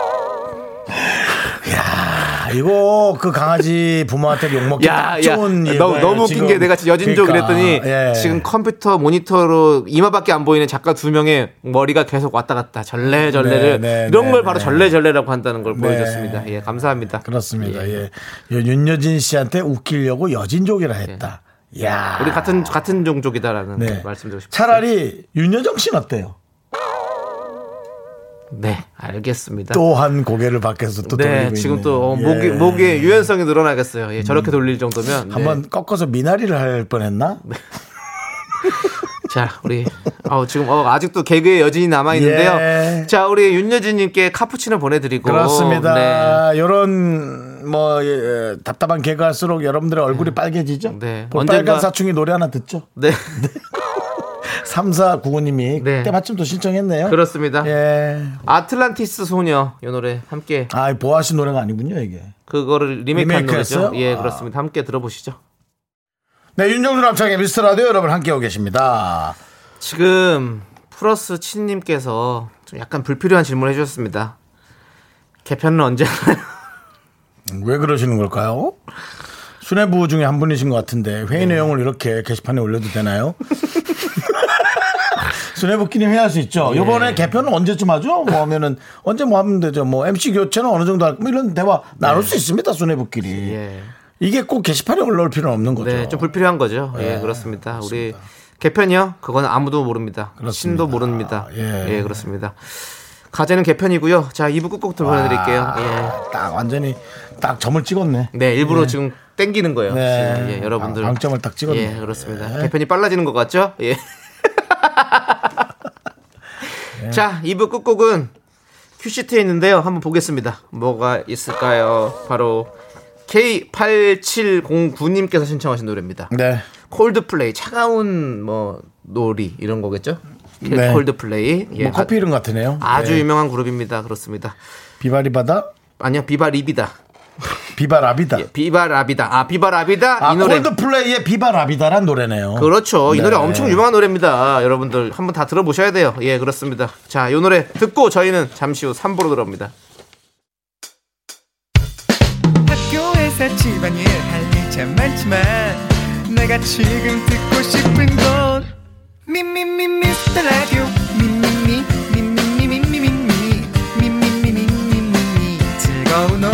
아, 이거 그 강아지 부모한테 욕 먹기 딱 좋은 야, 너무, 너무 웃긴. 게 내가 여진족 그러니까, 이랬더니 예. 지금 컴퓨터 모니터로 이마밖에 안 보이는 작가 두 명의 머리가 계속 왔다 갔다 절레절레를 네, 네, 이런 네, 걸 바로 네. 절레절레라고 한다는 걸 보여줬습니다. 예, 감사합니다. 그렇습니다. 예. 예. 윤여진 씨한테 웃기려고 여진족이라 했다. 야. 우리 같은 같은 종족이다라는 네. 말씀드리고 싶습니다. 차라리 윤여정 씨는 어때요? 네, 알겠습니다. 또한 고개를 밖에서 또 네, 돌리고 지금 있네요. 또 어, 예. 목이 목에 유연성이 늘어나겠어요. 예, 저렇게 돌릴 정도면 네. 한번 꺾어서 미나리를 할 뻔했나? 자, 우리 어, 지금 어, 아직도 개그의 여진이 남아 있는데요. 예. 자, 우리 윤여진님께 카푸치노 보내드리고 그렇습니다. 네. 이런 뭐 예, 답답한 개그할수록 여러분들의 얼굴이 빨개지죠. 네. 언젠가- 사춘기 노래 하나 듣죠. 네, 3495님이 네. 그때 마침 또 신청했네요. 그렇습니다. 예. 아틀란티스 소녀 이 노래 함께 아, 보아 씨 노래가 아니군요, 이게. 그거를 리메이크한 리메이크했어요? 노래죠. 예, 아. 그렇습니다. 함께 들어보시죠. 네, 윤정수 남창의 미스터 라디오 여러분 함께하고 계십니다. 지금 플러스 친님께서 좀 약간 불필요한 질문을 해주셨습니다. 개편은 언제 하나요? 왜 그러시는 걸까요? 수뇌부 중에 한 분이신 것 같은데 네. 회의 내용을 이렇게 게시판에 올려도 되나요? 수뇌부끼리 회의할 수 있죠. 예. 이번에 개편은 언제쯤 하죠? 뭐 하면은 언제 뭐 하면 되죠. 뭐 MC 교체는 어느 정도 할까? 뭐 이런 대화 나눌 수 있습니다. 수뇌부끼리. 예. 이게 꼭 게시판에 올라올 필요는 없는 거죠. 네, 좀 불필요한 거죠. 예, 그렇습니다. 우리 개편이요? 그건 아무도 모릅니다. 그렇습니다. 신도 모릅니다. 예. 예. 그렇습니다. 가제는 개편이고요. 자, 2부 끝곡 보내드릴게요. 예. 딱 완전히 딱 점을 찍었네. 네, 일부러 지금 땡기는 거예요. 네. 예, 여러분들. 아, 방점을 딱 찍었네. 예, 그렇습니다. 개편이 빨라지는 것 같죠? 예. 자, 2부 끝곡은 큐시트에 있는데요. 한번 보겠습니다. 뭐가 있을까요? 바로 K8709님께서 신청하신 노래입니다. 네. 콜드플레이 차가운 뭐 놀이 이런 거겠죠? 네. 콜드플레이 예, 뭐 커피 이름 같으네요. 아주 네. 유명한 그룹입니다. 그렇습니다. 비바리바다? 아니요 비바리비다. 비바라비다. 예, 비바라비다. 아 비바라비다 아, 이 노래. 콜드플레이의 비바라비다란 노래네요. 그렇죠. 이 네. 노래 엄청 유명한 노래입니다. 여러분들 한번 다 들어보셔야 돼요. 예, 그렇습니다. 자, 이 노래 듣고 저희는 잠시 후 3부로 들어옵니다. 학교에서 집안일 할일참 많지만 내가 지금 듣고 싶은 건 미미미 미스터 라디오 미미미 미미미 미미미 미미미 미미미 즐거운 오후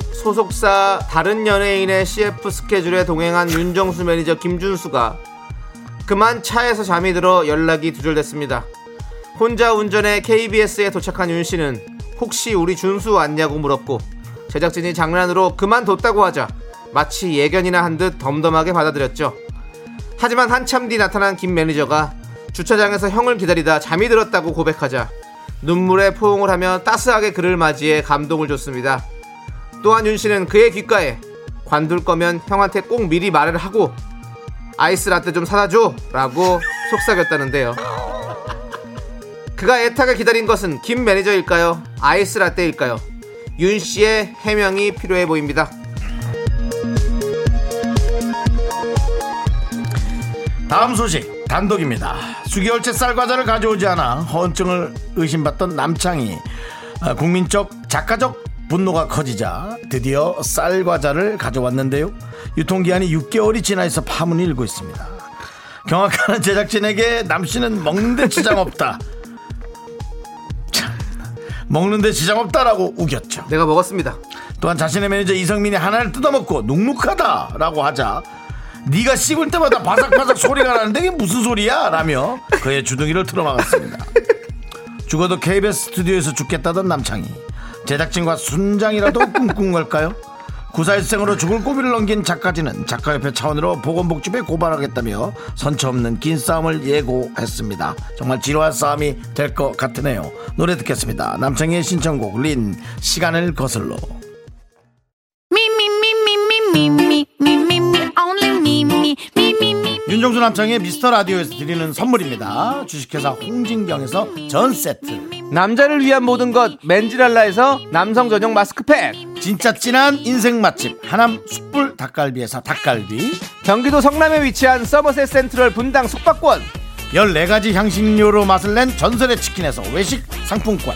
소속사 다른 연예인의 CF 스케줄에 동행한 윤정수 매니저 김준수가 그만 차에서 잠이 들어 연락이 두절됐습니다. 혼자 운전해 KBS에 도착한 윤 씨는 혹시 우리 준수 왔냐고 물었고 제작진이 장난으로 그만뒀다고 하자 마치 예견이나 한 듯 덤덤하게 받아들였죠. 하지만 한참 뒤 나타난 김 매니저가 주차장에서 형을 기다리다 잠이 들었다고 고백하자 눈물에 포옹을 하며 따스하게 그를 맞이해 감동을 줬습니다. 또한 윤 씨는 그의 귓가에 관둘 거면 형한테 꼭 미리 말을 하고 아이스 라떼 좀 사다 줘 라고 속삭였다는데요. 그가 애타게 기다린 것은 김 매니저일까요? 아이스 라떼일까요? 윤 씨의 해명이 필요해 보입니다. 다음 소식 단독입니다. 수개월째 쌀과자를 가져오지 않아 허언증을 의심받던 남창이 아, 국민적 작가적 분노가 커지자 드디어 쌀 과자를 가져왔는데요. 유통기한이 6개월이 지나 있어 파문이 일고 있습니다. 경악하는 제작진에게 남 씨는 먹는데 지장 없다. 참, 먹는데 지장 없다라고 우겼죠. 내가 먹었습니다. 또한 자신의 매니저 이성민이 하나를 뜯어먹고 눅눅하다라고 하자 네가 씹을 때마다 바삭바삭 소리가 나는데 이게 무슨 소리야? 라며 그의 주둥이를 틀어막았습니다. 죽어도 KBS 스튜디오에서 죽겠다던 남창희 제작진과 순장이라도 꿈꾼 걸까요? 구사일생으로 죽을 고비를 넘긴 작가진은 작가협회 차원으로 보건복지부에 고발하겠다며 선처 없는 긴 싸움을 예고했습니다. 정말 지루한 싸움이 될 것 같으네요. 노래 듣겠습니다. 남창의 신청곡 린 시간을 거슬러 윤종수 남창의 미스터 라디오에서 드리는 선물입니다. 주식회사 홍진경에서 전 세트. 남자를 위한 모든 것 맨지랄라에서 남성 전용 마스크팩 진짜 진한 인생 맛집 하남 숯불 닭갈비에서 닭갈비. 경기도 성남에 위치한 서머셋 센트럴 분당 숙박권 14가지 향신료로 맛을 낸 전설의 치킨에서 외식 상품권.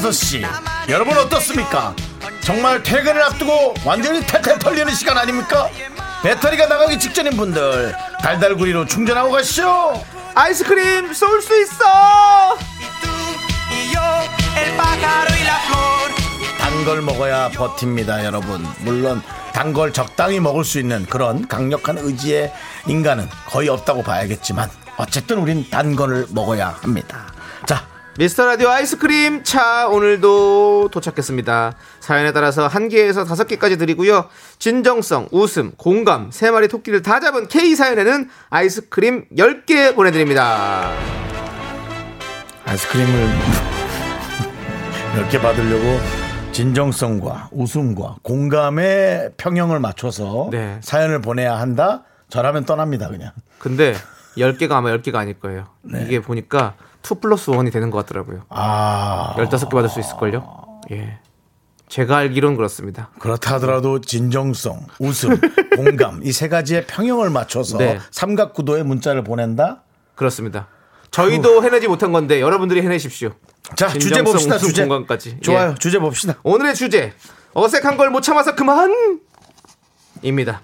5시. 여러분 어떻습니까? 정말 퇴근을 앞두고 완전히 탈탈 털리는 시간 아닙니까? 배터리가 나가기 직전인 분들 달달구리로 충전하고 가시죠. 아이스크림 쏠 수 있어 단 걸 먹어야 버팁니다, 여러분. 물론 단 걸 적당히 먹을 수 있는 그런 강력한 의지의 인간은 거의 없다고 봐야겠지만 어쨌든 우린 단 거를 먹어야 합니다. 자, 미스터 라디오 아이스크림 차 오늘도 도착했습니다. 사연에 따라서 한 개에서 다섯 개까지 드리고요. 진정성, 웃음, 공감, 세 마리 토끼를 다 잡은 K 사연에는 아이스크림 10개 보내드립니다. 아이스크림을 이렇게 받으려고 진정성과 웃음과 공감의 평형을 맞춰서 네. 사연을 보내야 한다? 저라면 떠납니다, 그냥. 근데 10개가 아마 10개가 아닐 거예요. 이게 보니까 2 플러스 1이 되는 것 같더라고요. 아. 15개 받을 수 있을걸요? 예. 제가 알기론 그렇습니다. 그렇다 하더라도 진정성, 웃음, 공감 이 세 가지의 평형을 맞춰서 네. 삼각구도의 문자를 보낸다. 그렇습니다. 저희도 해내지 못한 건데 여러분들이 해내십시오. 자 주제 봅시다. 주제 공감까지. 좋아요. 예. 주제 봅시다. 오늘의 주제 어색한 걸 못 참아서 그만 입니다.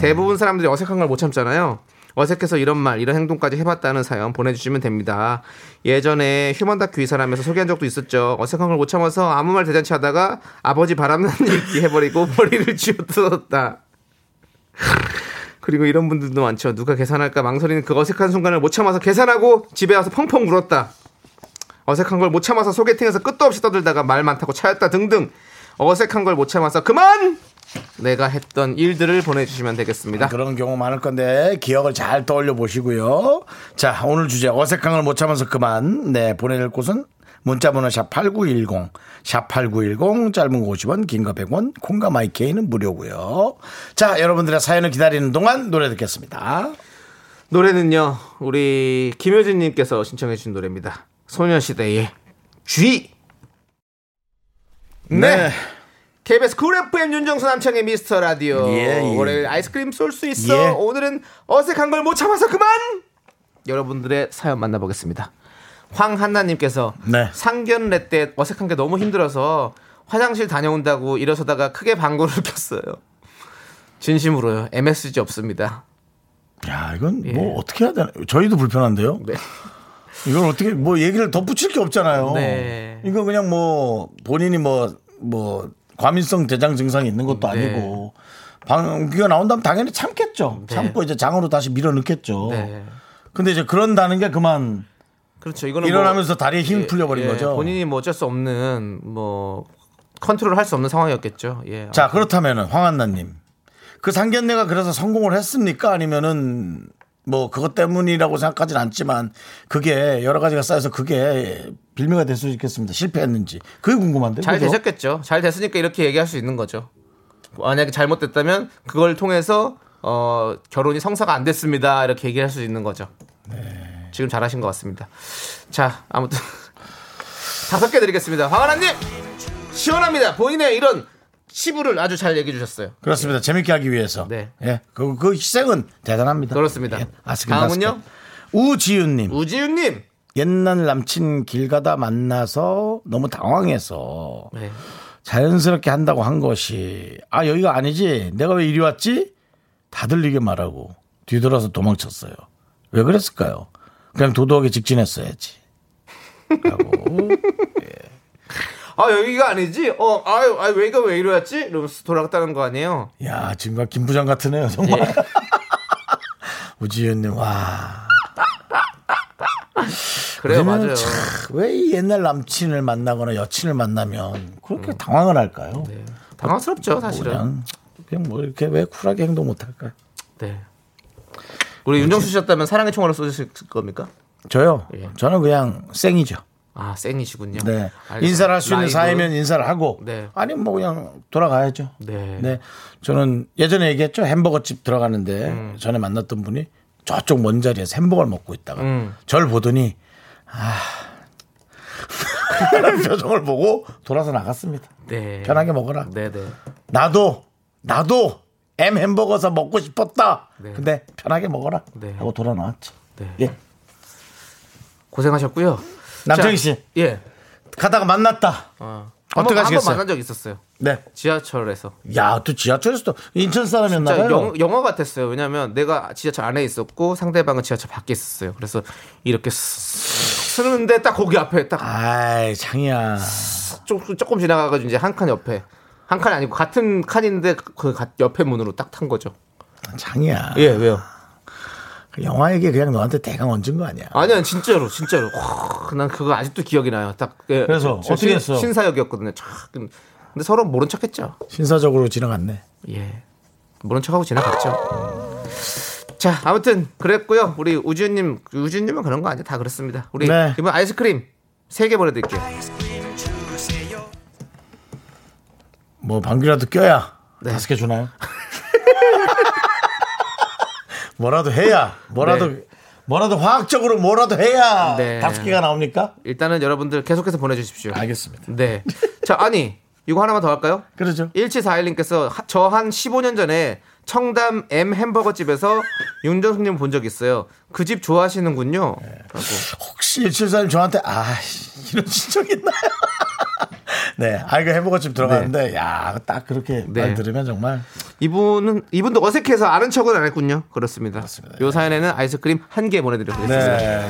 대부분 사람들이 어색한 걸 못 참잖아요. 어색해서 이런 말, 이런 행동까지 해봤다는 사연 보내주시면 됩니다. 예전에 휴먼 다큐 이 사람에서 소개한 적도 있었죠. 어색한 걸 못 참아서 아무 말 대잔치 하다가 아버지 바람난 일기 해버리고 머리를 쥐어뜯었다. 그리고 이런 분들도 많죠. 누가 계산할까 망설이는 그 어색한 순간을 못 참아서 계산하고 집에 와서 펑펑 울었다. 어색한 걸 못 참아서 소개팅에서 끝도 없이 떠들다가 말 많다고 차였다 등등 어색한 걸 못 참아서 그만 내가 했던 일들을 보내주시면 되겠습니다. 그런 경우 많을 건데 기억을 잘 떠올려 보시고요. 자 오늘 주제 어색한 걸못 참아서 그만 네 보내릴 곳은 문자번호 샵 #8910 샵 #8910 짧은 거 50원, 긴 거 100원, 콩과 마이케이는 무료고요. 자 여러분들의 사연을 기다리는 동안 노래 듣겠습니다. 노래는요 우리 김효진님께서 신청해주신 노래입니다. 소녀시대의 G. 네. KBS Cool FM 윤정수 남창의 미스터 라디오. 예, 예. 월요일 아이스크림 쏠 수 있어. 예. 오늘은 어색한 걸 못 참아서 그만. 여러분들의 사연 만나보겠습니다. 황한나님께서 네. 상견례 때 어색한 게 너무 힘들어서 화장실 다녀온다고 일어서다가 크게 방구를 꼈어요. 진심으로요. MSG 없습니다. 야, 이건 뭐 어떻게 해야 되나? 저희도 불편한데요. 네. 이걸 어떻게 뭐 얘기를 덧붙일 게 없잖아요. 네. 이거 그냥 뭐 본인이 뭐뭐 과민성 대장 증상이 있는 것도 네. 아니고 방귀가 나온다면 당연히 참겠죠. 네. 참고 이제 장으로 다시 밀어 넣겠죠. 네. 근데 이제 그런다는 게 그만 그렇죠. 이거는 일어나면서 다리에 힘 예, 풀려버린 예, 거죠. 본인이 뭐 어쩔 수 없는 뭐 컨트롤 할 수 없는 상황이었겠죠. 예. 자 그렇다면은 황한나님 그 상견례가 그래서 성공을 했습니까? 아니면은 뭐 그것 때문이라고 생각하진 않지만 그게 여러 가지가 쌓여서 그게 빌미가 될 수 있겠습니다. 실패했는지 그게 궁금한데. 잘 그죠? 되셨겠죠. 잘 됐으니까 이렇게 얘기할 수 있는 거죠. 만약에 잘못됐다면 그걸 통해서 어, 결혼이 성사가 안 됐습니다. 이렇게 얘기할 수 있는 거죠. 네. 지금 잘하신 것 같습니다. 자, 아무튼 다섯 개 드리겠습니다. 황하나님 시원합니다. 본인의 이런 치부를 아주 잘 얘기해 주셨어요. 그렇습니다. 재밌게 하기 위해서. 네. 예. 그, 그 희생은 대단합니다. 그렇습니다. 예. 아스킨 다음은요? 우지윤님. 우지윤님. 옛날 남친 길 가다 만나서 너무 당황해서 네. 자연스럽게 한다고 한 것이 아 여기가 아니지 내가 왜 이리 왔지 다 들리게 말하고 뒤돌아서 도망쳤어요 왜 그랬을까요 그냥 도도하게 직진했어야지 하고 아 여기가 아니지? 어, 아유, 아유 왜가 왜 이러였지? 이러면서 돌아갔다는 거 아니에요? 야 지금과 김부장 같으네요 정말 예. 우지윤님 와 그래요, 맞아요. 참, 왜이 옛날 남친을 만나거나 여친을 만나면 그렇게 당황을 할까요 네. 당황스럽죠, 사실은. 그냥 그냥 뭐 이렇게 왜 쿨하게 행동 못 할까요 네. 우리 윤정수 씨였다면 사랑의 총알을 쏘셨을 겁니까? 저요 예. 저는 그냥 쌩이죠 아, 센이시군요. 네. 알겠습니다. 인사를 할 수 있는 라이브. 사이면 인사를 하고 네. 아니면 뭐 그냥 돌아가야죠. 네. 저는 예전에 얘기했죠. 햄버거 집 들어가는데 전에 만났던 분이 저쪽 먼 자리에서 햄버거를 먹고 있다가 음. 저를 보더니 아 표정을 보고 돌아서 나갔습니다. 네. 편하게 먹어라. 네, 네. 나도 나도 M 햄버거서 먹고 싶었다. 네. 근데 편하게 먹어라. 네. 하고 돌아 나왔지. 네. 예. 고생하셨고요. 남창희 자, 씨 예. 가다가 만났다. 어. 어떻게 하시겠어요? 만난 적 있었어요. 네. 지하철에서. 야, 또 지하철에서 또 인천 진짜 사람이었나 봐요. 영, 영화 같았어요. 왜냐면 내가 지하철 안에 있었고 상대방은 지하철 밖에 있었어요. 그래서 이렇게 스- 쓰는데 딱 거기 앞에 딱 아이, 장이야. 조금, 조금 지나가 가지고 이제 한 칸 옆에 한 칸이 아니고 같은 칸인데 그 가- 옆에 문으로 딱 탄 거죠. 장이야. 예, 왜요? 그 영화 얘기 그냥 너한테 대강 얹은 거 아니야. 아니야, 진짜로, 진짜로. 와, 난 그거 아직도 기억이 나요. 딱. 예, 그래서 저 어떻게 신- 했어? 신사역이었거든요. 촥. 근데 서로 모른 척했죠. 신사적으로 지나갔네. 예. 모른 척하고 지나갔죠. 자, 아무튼 그랬고요. 우리 우주님, 우주님은 그런 거 아니야. 다 그렇습니다. 우리 네. 이번 아이스크림 세 개 보내드릴게요. 뭐 방귀라도 껴야 네. 다섯 개 주나요? 뭐라도 해야 뭐라도 네. 뭐라도 화학적으로 뭐라도 해야 네. 다섯 개가 나옵니까? 일단은 여러분들 계속해서 보내주십시오. 알겠습니다. 네. 자, 아니, 이거 하나만 더 할까요? 그러죠. 1741님께서 저 한 15년 전에 청담 M 햄버거 집에서 윤정숙님 본 적 있어요. 그 집 좋아하시는군요. 라고. 혹시 174님 저한테 아 이런 신청 있나요? 네, 아 이거 햄버거집 들어갔는데 야딱 그렇게 네. 말 들으면 정말 이분은 이분도 어색해서 아는 척은 안 했군요. 그렇습니다. 그렇습니다. 요 사연에는 아이스크림 한 개 보내드리겠습니다. 네.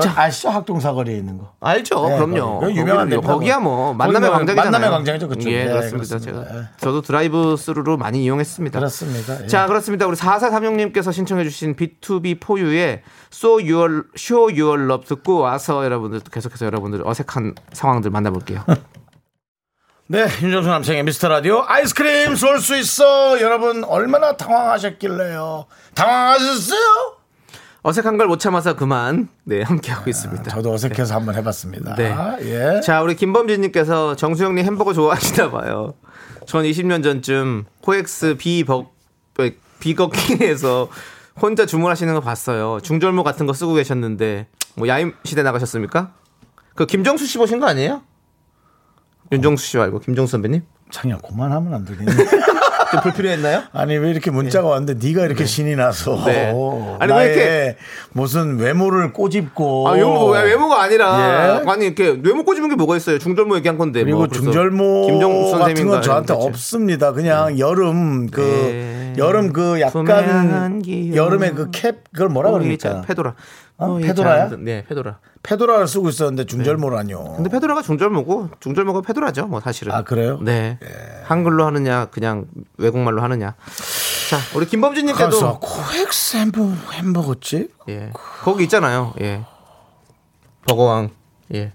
저 아시죠 학동 사거리에 있는 거. 알죠, 네, 그럼요. 거기 유명한 거기는요. 햄버거. 거기야 뭐 만남의 광장이잖아요. 만남의 광장이죠, 그쪽. 예, 네, 그렇습니다. 그렇습니다. 제가 예. 저도 drive-thru로 많이 이용했습니다. 그렇습니다. 예. 자, 그렇습니다. 우리 4436님께서 신청해 주신 BTOB 4U의 So Your, Show Your Love 듣고 와서 여러분들 또 계속해서 여러분들 어색한 상황들 만나볼게요. 네, 윤정수 남창의 미스터 라디오 아이스크림 쏠 수 있어. 여러분 얼마나 당황하셨길래요. 당황하셨어요? 어색한 걸 못 참아서 그만, 네, 함께하고 있습니다. 저도 어색해서 한번 해봤습니다. 네. 예. 자, 우리 김범진님께서 정수영님 햄버거 좋아하시나 봐요. 전 20년 전쯤 코엑스 비버, 비거킹에서 혼자 주문하시는 거 봤어요. 중절모 같은 거 쓰고 계셨는데, 뭐 야임 시대 나가셨습니까? 그 김정수 씨 보신 거 아니에요? 윤정수 씨 말고 김정수 선배님? 창이야, 그만하면 안 되겠니? 좀 불필요했나요? 아니 왜 이렇게 문자가 왔는데 네가 이렇게 신이 나서 네. 아니, 왜 나의 이렇게- 무슨 외모를 꼬집고 아, 외모, 외모가 아니라 예? 아니 이렇게 외모 꼬집은 게 뭐가 있어요? 중절모 얘기한 건데. 그리고 뭐. 그래서 중절모 김종국 같은 선생님과 건 저한테 이런 없습니다. 그냥 여름 그 네. 여름 그 약간. 여름에 그 캡 그걸 뭐라? 자, 페도라. 어, 페도라야? 자, 네, 페도라. 페도라를 쓰고 있었는데 중절모라뇨. 근데 페도라가 중절모고 중절모가 페도라죠, 뭐 사실은. 아 그래요? 네. 한글로 하느냐, 그냥 외국말로 하느냐. 자, 우리 김범준님께도 코엑스 햄버거 햄버거집? 예, 거기 있잖아요. 예, 버거왕. 예.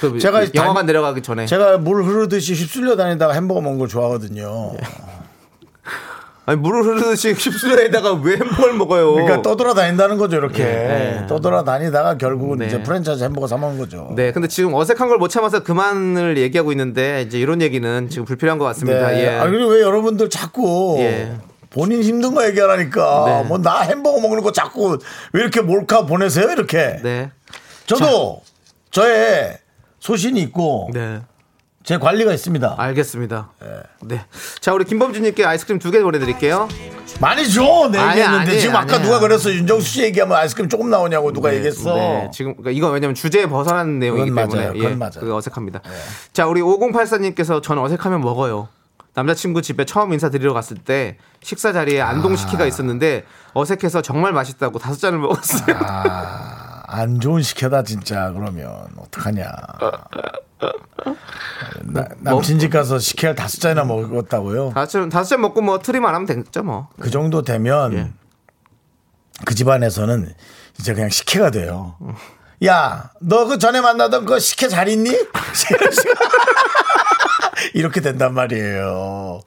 그 제가 영화관 단- 내려가기 전에. 제가 물 흐르듯이 휩쓸려 다니다가 햄버거 먹는 걸 좋아하거든요. 예. 아니 물을 흐르듯이 휩쓸려다가 왜 햄버거를 먹어요? 그러니까 떠돌아다닌다는 거죠, 이렇게. 네. 떠돌아다니다가 결국은 네. 이제 프랜차이즈 햄버거 사 먹는 거죠. 네, 근데 지금 어색한 걸 못 참아서 그만을 얘기하고 있는데 이제 이런 얘기는 지금 불필요한 것 같습니다. 네. 예. 아, 그리고 왜 여러분들 자꾸 예. 본인 힘든 거 얘기하라니까. 네. 뭐나 햄버거 먹는 거 자꾸 왜 이렇게 몰카 보내세요, 이렇게. 네, 저도 저의 소신이 있고 네, 제 관리가 있습니다. 알겠습니다. 네, 자 우리 김범준님께 아이스크림 두 개 보내드릴게요. 많이 줘, 내 아니, 얘기했는데. 아니, 지금 아까 아니야. 누가 그랬어. 윤정수 씨 얘기하면 아이스크림 조금 나오냐고 누가 얘기했어. 네, 지금 그러니까 이거 왜냐면 주제에 벗어난 내용이기 그건 때문에 맞아요. 그건 예, 맞아요. 그게 어색합니다. 자, 우리 5084님께서 전 어색하면 먹어요. 남자친구 집에 처음 인사드리러 갔을 때 식사 자리에 안동식혜가 있었는데 어색해서 정말 맛있다고 다섯 잔을 먹었어요. 아, 안 좋은 식혜다 진짜 그러면 어떡하냐. 나, 남친 집 가서 식혜를 다섯 잔이나 먹었다고요? 다섯 잔 다섯 잔 먹고 뭐 트림 안 하면 되겠죠 뭐. 그 정도 되면 예. 그 집안에서는 이제 그냥 식혜가 돼요. 야, 너 그 전에 만나던 그 식혜 잘 있니? 이렇게 된단 말이에요.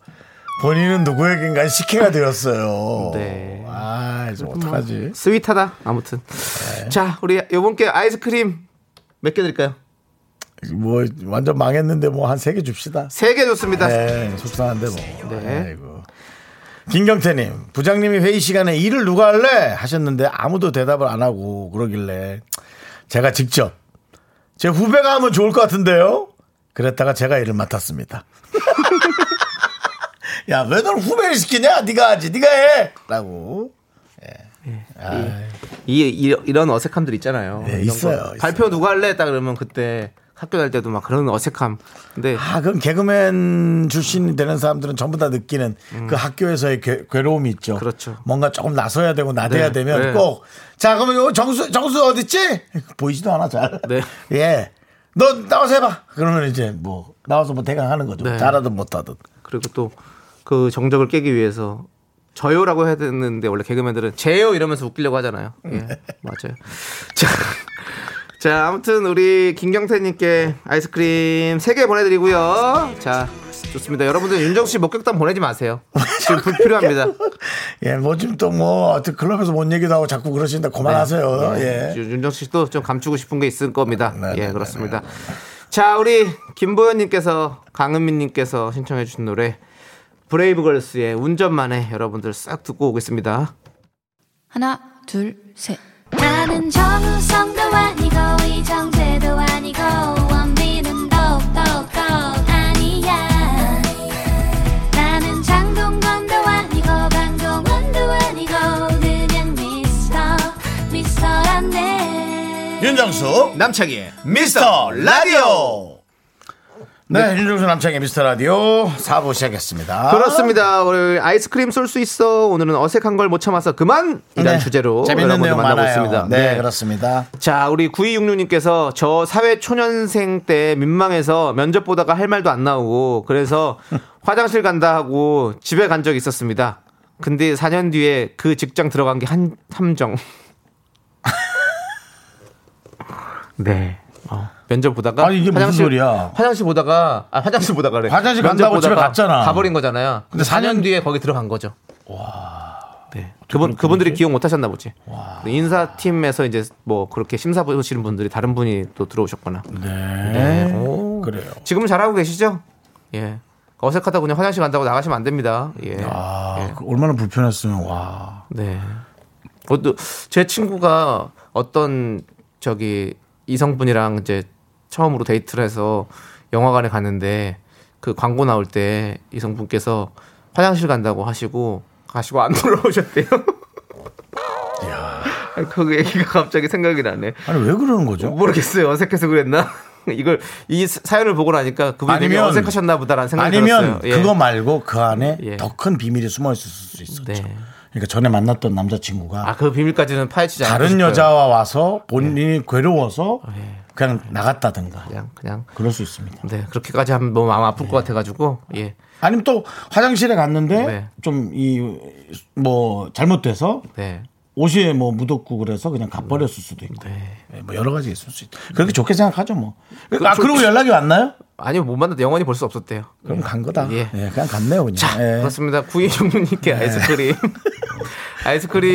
본인은 누구에겐가 식혜가 되었어요. 네. 아, 이제 어떡하지? 스윗하다. 아무튼. 네. 자, 우리 요번께 아이스크림 몇 개 드릴까요? 뭐 완전 망했는데 뭐 한 세 개 줍시다. 세개 좋습니다. 네, 속상한데 뭐. 네. 아이고. 김경태님, 부장님이 회의 시간에 일을 누가 할래? 하셨는데 아무도 대답을 안 하고 그러길래 제가 직접 제 후배가 하면 좋을 것 같은데요? 그랬다가 제가 일을 맡았습니다. 야, 왜 널 후배를 시키냐? 네가 하지, 네가 해! 라고. 이, 이 이런 어색함들 있잖아요. 네, 있어요, 거. 있어요. 발표 누가 할래? 딱 그러면 그때 학교 다닐 때도 막 그런 어색함. 근데 아, 그럼 개그맨 출신이 되는 사람들은 전부 다 느끼는 그 학교에서의 괴, 괴로움이 있죠. 음. 그렇죠. 뭔가 조금 나서야 되고 나대야 네, 되면 네. 꼭, 자, 그러면 요 정수, 정수 어딨지? 보이지도 않아, 잘. 네. 예. 너 나와서 해봐. 그러면 이제 뭐, 나와서 뭐 대강 하는 거죠. 네. 잘하든 못하든. 그리고 또 그 정적을 깨기 위해서 저요라고 해야 되는데 원래 개그맨들은 제요 이러면서 웃기려고 하잖아요. 예, 맞아요. 자, 자 아무튼 우리 김경태님께 아이스크림 3개 보내드리고요. 자, 좋습니다. 여러분들 윤정수 씨 목격담 보내지 마세요. 지금 불필요합니다. 예, 뭐 지금 또 뭐, 어떻게 클럽에서 뭔 얘기도 하고 자꾸 그러시는데 그만하세요. 네. 예. 윤정수 씨도 좀 감추고 싶은 게 있을 겁니다. 네, 예, 네, 그렇습니다. 자, 우리 김보현님께서 강은민님께서 신청해주신 노래 브레이브걸스의 운전만해 여러분들 싹 듣고 오겠습니다. 하나, 둘, 셋. 나는 정우성도 아니고 이정재도 아니고 원빈은 더욱더 아니야 나는 장동건도 아니고 강동원도 아니고 그냥 미스터 미스터란데 윤정수, 남창희의 미스터 라디오. 네, 윤정수 남창의 미스터 라디오 4부 시작했습니다. 그렇습니다. 오늘 아이스크림 쏠 수 있어. 오늘은 어색한 걸 못 참아서 그만 이란 네, 주제로 재밌는 내용 만나고 많아요. 있습니다. 네, 그렇습니다. 자, 우리 9266님께서 저 사회 초년생 때 민망해서 면접 보다가 할 말도 안 나오고 그래서 화장실 간다 하고 집에 간 적이 있었습니다. 근데 4년 뒤에 그 직장 들어간 게 한 함정. 네. 어, 면접 보다가 아니, 이게 무슨 소리야? 화장실 보다가 아 화장실 보다가 그래. 화장실 간다고 집에 갔잖아. 가버린 거잖아요. 근데 근데 4년 4년 뒤에 거기 들어간 거죠. 네. 그분 그분들이 기억 못 하셨나 보지. 인사팀에서 이제 뭐 그렇게 심사 보시는 분들이 다른 분이 또 들어오셨거나. 네. 오. 그래요. 지금은 잘하고 계시죠? 예. 어색하다 그냥 화장실 간다고 나가시면 안 됩니다. 예. 아, 예. 그 얼마나 불편했으면, 와. 네. 그것도 제 친구가 어떤 저기 이성분이랑 이제 처음으로 데이트를 해서 영화관에 갔는데 그 광고 나올 때 이성분께서 화장실 간다고 하시고 가시고 안 돌아오셨대요. 아니, 그 얘기가 갑자기 생각이 나네. 아니 왜 그러는 거죠? 모르겠어요. 어색해서 그랬나? 이걸 이 사연을 보고 나니까 그분이 아니면- 어색하셨나 보다라는 생각이 아니면 들었어요. 예. 그거 말고 그 안에 예. 더큰 비밀이 숨어 있을 수 있었죠. 네. 그러니까 전에 만났던 남자친구가 아, 그 비밀까지는 파헤치지 다른. 여자와 와서 본인이 괴로워서 예. 그냥 나갔다든가 그냥 그냥 그럴 수 있습니다. 네 그렇게까지 하면 너무 마음 아플 것 같아가지고 예. 아니면 또 화장실에 갔는데 네. 좀이 뭐 잘못돼서 네. 옷이 뭐 묻었고 그래서 그냥 가버렸을 수도 있고 예, 뭐 여러 가지 있을 수 있다. 그렇게 좋게 생각하죠 뭐. 아 저- 그리고 연락이 왔나요? 아니요 못 만났는데 영원히 볼 수 없었대요. 그럼 간 거다. 예. 예, 그냥 갔네요 그냥. 자 예. 그렇습니다. 구이종님께 아이스크림 아이스크림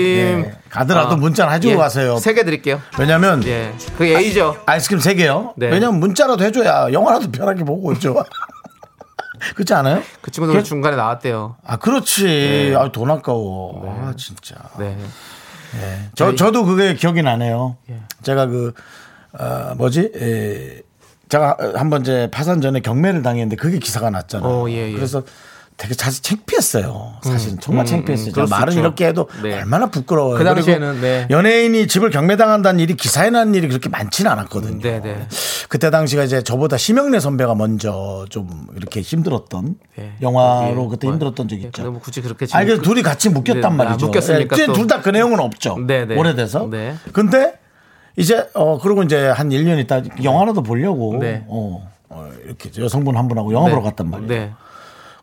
예. 가더라도 문자를 해주고 가세요. 세 개 드릴게요. 왜냐면 예, 그 A죠. 아 이스크림 세 개요. 네. 왜냐면 문자라도 해줘야 영화라도 편하게 보고 오죠. 그렇지 않아요? 그 친구들 중간에 나왔대요. 아 그렇지. 아, 돈 아까워. 아 진짜. 네. 저 저도 그게 기억이 나네요. 예. 제가 그 어, 뭐지? 에, 제가 한번 이제 파산 전에 경매를 당했는데 그게 기사가 났잖아요. 어, 예, 예. 그래서 되게 사실 창피했어요. 사실 정말 창피했어요. 음, 제가 수 말은. 이렇게 해도 네. 얼마나 부끄러워요. 그 당시에는, 네. 연예인이 집을 경매당한다는 일이 기사에 난 일이 그렇게 많지는 않았거든요. 네, 네. 그때 당시가 이제 저보다 심영래 선배가 먼저 좀 이렇게 힘들었던 네. 영화로 예. 그때 뭐, 힘들었던 적이 예, 있죠. 뭐 굳이 그렇게 아니, 그 둘이 같이 묶였단 네, 아, 말이죠. 묶였으니까 또. 둘다 그 내용은 없죠. 오래돼서. 네. 근데 이제 어 그리고 이제 한 1년 있다 영화라도 보려고 네. 어, 어, 이렇게 여성분 한 분하고 영화 네. 보러 갔단 말이에요.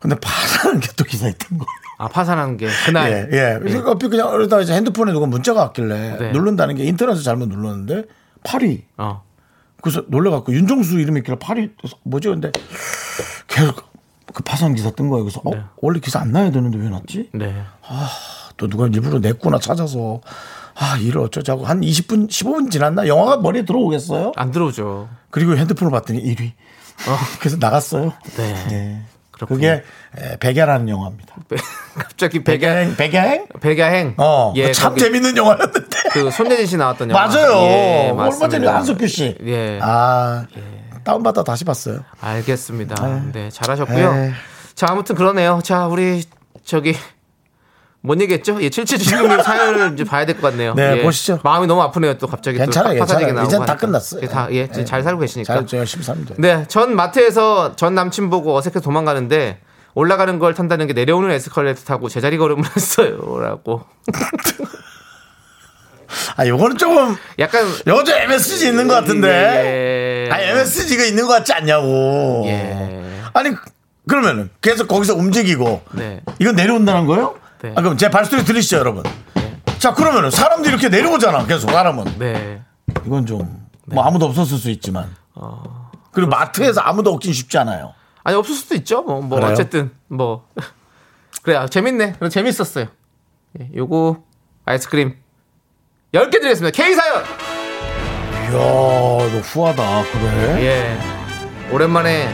네. 근데 파산하는 게또 기사에 뜬 거예요. 아 파산한 게 그날. 예, 예. 그래서 어피 그냥 그러다 이제 핸드폰에 누가 문자가 왔길래 네. 누른다는 게 인터넷에서 잘못 눌렀는데 8위. 어. 그래서 놀래갖고 윤정수 이름이 있길래 8위 뭐지? 근데 계속 그 파산 기사 뜬 거예요. 그래서 어, 원래 기사 안 나야 되는데 왜 났지? 네. 또 누가 일부러 냈구나 찾아서 아 일을 어쩌자고 한 20분 15분 지났나 영화가 머리에 들어오겠어요? 안 들어오죠. 그리고 핸드폰을 봤더니 1위. 그래서 나갔어요. 네. 네. 그게 에, 백야라는 영화입니다. 갑자기 백야 백야행 백야행? 백야행. 어, 예, 참 거기 재밌는 영화였는데. 그 손예진 씨 나왔던 영화. 맞아요. 예, 얼마 전에. 한석규 씨. 예. 아 다운받아 다시 봤어요. 알겠습니다. 네, 잘하셨고요. 에이. 자, 아무튼 그러네요. 자, 우리 저기 뭔 얘기했죠? 예, 7776님 사연을 이제 봐야 될 것 같네요. 네, 예. 보시죠. 마음이 너무 아프네요. 또 갑자기 괜찮아요, 또 괜찮아요. 나오고 이젠 다. 끝났어요. 예, 다 예, 네. 잘 살고 계시니까. 잘, 저 열심히 돼요. 네, 전 마트에서 전 남친 보고 어색해 도망가는데 올라가는 걸 탄다는 게 내려오는 에스컬레이터 타고 제자리 걸음을 했어요라고. 아, 요거는 조금 약간 요즘 MSG 있는 것 같은데. 예. 아, MSG가 있는 것 같지 않냐고. 예. 아니, 그러면은 계속 거기서 움직이고. 네. 이건 내려온다는 거예요? 네. 아, 그럼 제 발소리 들리시죠, 여러분? 자, 그러면은 사람도 이렇게 내려오잖아, 계속 사람은. 네. 이건 좀, 뭐 아무도 없었을 수 있지만. 어. 그리고 마트에서 아무도 없긴 쉽지 않아요. 아니 없을 수도 있죠. 뭐, 뭐 그래요? 어쨌든 뭐 그래 아, 재밌네. 그럼 재밌었어요. 예, 요거 아이스크림 10개 드리겠습니다. K 사연. 이야, 너 후하다. 그래? 예. 오랜만에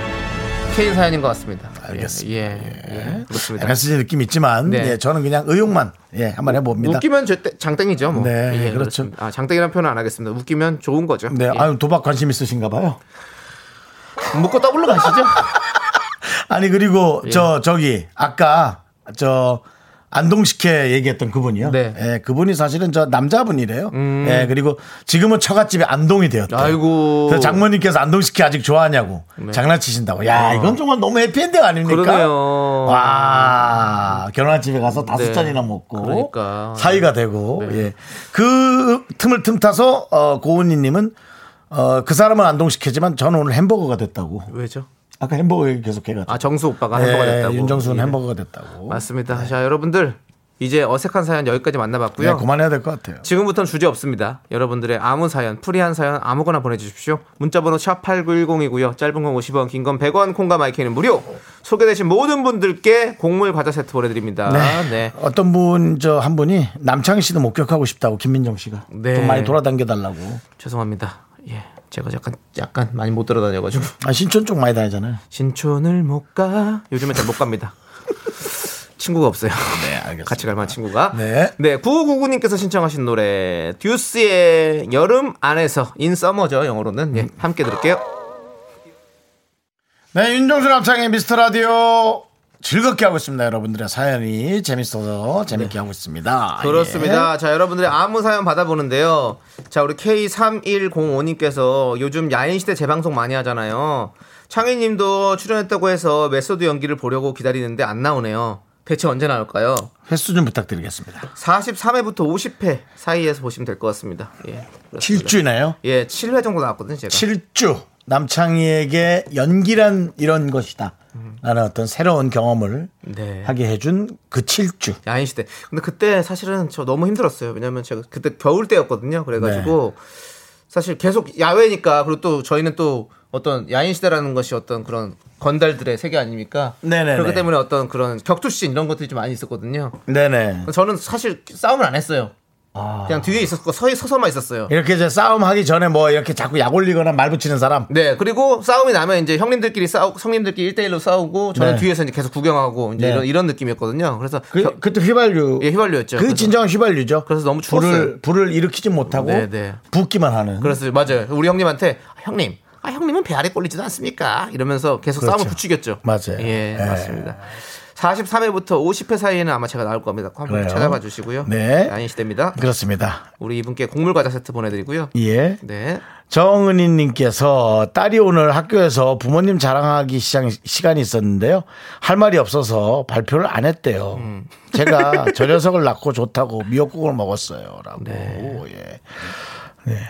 K 사연인 것 같습니다. 알겠습니다. 예. 예. 예. 그렇습니다. MSG 느낌 있지만, 네. 예, 저는 그냥 의욕만, 예, 한번 해봅니다. 웃기면 장땡이죠, 뭐. 네, 예, 그렇죠. 아, 장땡이라는 표현 안 하겠습니다. 웃기면 좋은 거죠. 네, 예. 아유, 도박 관심 있으신가 봐요. 묶고 더블로 가시죠. 아니 그리고 예. 저 저기 아까 저 안동식혜 얘기했던 그분이요. 네. 음. 예, 그분이 사실은 저 남자분이래요. 예, 그리고 지금은 처갓집이 안동이 되었대요. 아이고. 그래서 장모님께서 안동식혜 아직 좋아하냐고 장난치신다고. 야, 이건 정말 너무 해피엔딩 아닙니까? 어. 그러네요. 와, 결혼한 집에 가서 다섯 네. 잔이나 먹고 그러니까. 사이가 되고 네. 예. 그 틈을 틈타서 어, 고은희님은 어, 그 사람은 안동식혜지만 저는 오늘 햄버거가 됐다고. 왜죠? 아까 햄버거 얘기 계속 해가지고. 아, 정수 오빠가 햄버거 예, 됐다고. 윤정수는 예. 햄버거가 됐다고. 맞습니다. 자, 여러분들 이제 어색한 사연 여기까지 만나봤고요. 네, 그만해야 될 것 같아요. 지금부터는 주제 없습니다. 여러분들의 아무 사연, 풀이한 사연 아무거나 보내주십시오. 문자번호 샵 8910이고요. 짧은 건 50원, 긴 건 100원, 콩과 마이크는 무료. 소개되신 모든 분들께 곡물 과자 세트 보내드립니다. 네. 네. 어떤 분, 저 한 분이 남창희 씨도 목격하고 싶다고 김민정 씨가. 네. 좀 많이 돌아다녀 달라고. 죄송합니다. 예. 제가 약간, 약간 많이 못 돌아다녀가지고. 아, 신촌 쪽 많이 다니잖아요. 신촌을 못 가. 요즘에 잘 못 갑니다. 친구가 없어요. 네, 알겠습니다. 같이 갈 만한 친구가. 네. 네, 9999님께서 신청하신 노래 듀스의 여름 안에서 인 서머죠 영어로는 예, 함께 들을게요. 네, 윤정수 남창희 미스터 라디오. 즐겁게 하고 있습니다. 여러분들의 사연이 재밌어서 재밌게 하고 있습니다. 그렇습니다. 예. 자, 여러분들의 아무 사연 받아보는데요. 자, 우리 K3105님께서 요즘 야인시대 재방송 많이 하잖아요. 창희 님도 출연했다고 해서 method 연기를 보려고 기다리는데 안 나오네요. 대체 언제 나올까요? 횟수 좀 부탁드리겠습니다. 43회부터 50회 사이에서 보시면 될 것 같습니다. 예. 그렇습니다. 7주네요. 예, 7회 정도 나왔거든요, 제가. 7주 남창희에게 연기란 이런 것이다. 라는 어떤 새로운 경험을 네. 하게 해준 그 7주. 야인시대. 근데 그때 사실은 저 너무 힘들었어요. 왜냐면 제가 그때 겨울 때였거든요. 그래가지고 네. 사실 계속 야외니까 그리고 또 저희는 또 어떤 야인시대라는 것이 어떤 그런 건달들의 세계 아닙니까? 네네네. 그렇기 때문에 어떤 그런 격투씬 이런 것들이 좀 많이 있었거든요. 네네. 저는 사실 싸움을 안 했어요. 그냥 뒤에 있었고 서, 서서만 있었어요. 이렇게 이제 싸움하기 전에 뭐 이렇게 자꾸 약 올리거나 말 붙이는 사람. 네, 그리고 싸움이 나면 이제 형님들끼리 싸우, 성님들끼리 1대1로 싸우고 저는 네. 뒤에서 이제 계속 구경하고 이제 네. 이런, 이런 느낌이었거든요. 그래서 그, 겨- 그때 휘발유. 예, 휘발유였죠. 그 진정한 휘발유죠. 그래서 너무 불을, 추웠어요. 불을 일으키지 못하고 네, 네. 붓기만 하는. 그래서 맞아요. 우리 형님한테 아, 형님, 아, 형님은 배 아래 꼴리지도 않습니까? 이러면서 계속 그렇죠. 싸움을 부추겼죠. 맞아요. 예, 예. 맞습니다. 43회부터 50회 사이에는 아마 제가 나올 겁니다. 한번. 찾아봐 주시고요. 네. 아닌 시대입니다. 그렇습니다. 우리 이분께 곡물 과자 세트 보내드리고요. 예. 네. 정은희님께서 딸이 오늘 학교에서 부모님 자랑하기 시장, 시간이 있었는데요. 할 말이 없어서 발표를 안 했대요. 음. 제가 저 녀석을 낳고 좋다고 미역국을 먹었어요. 라고. 네. 예. 네.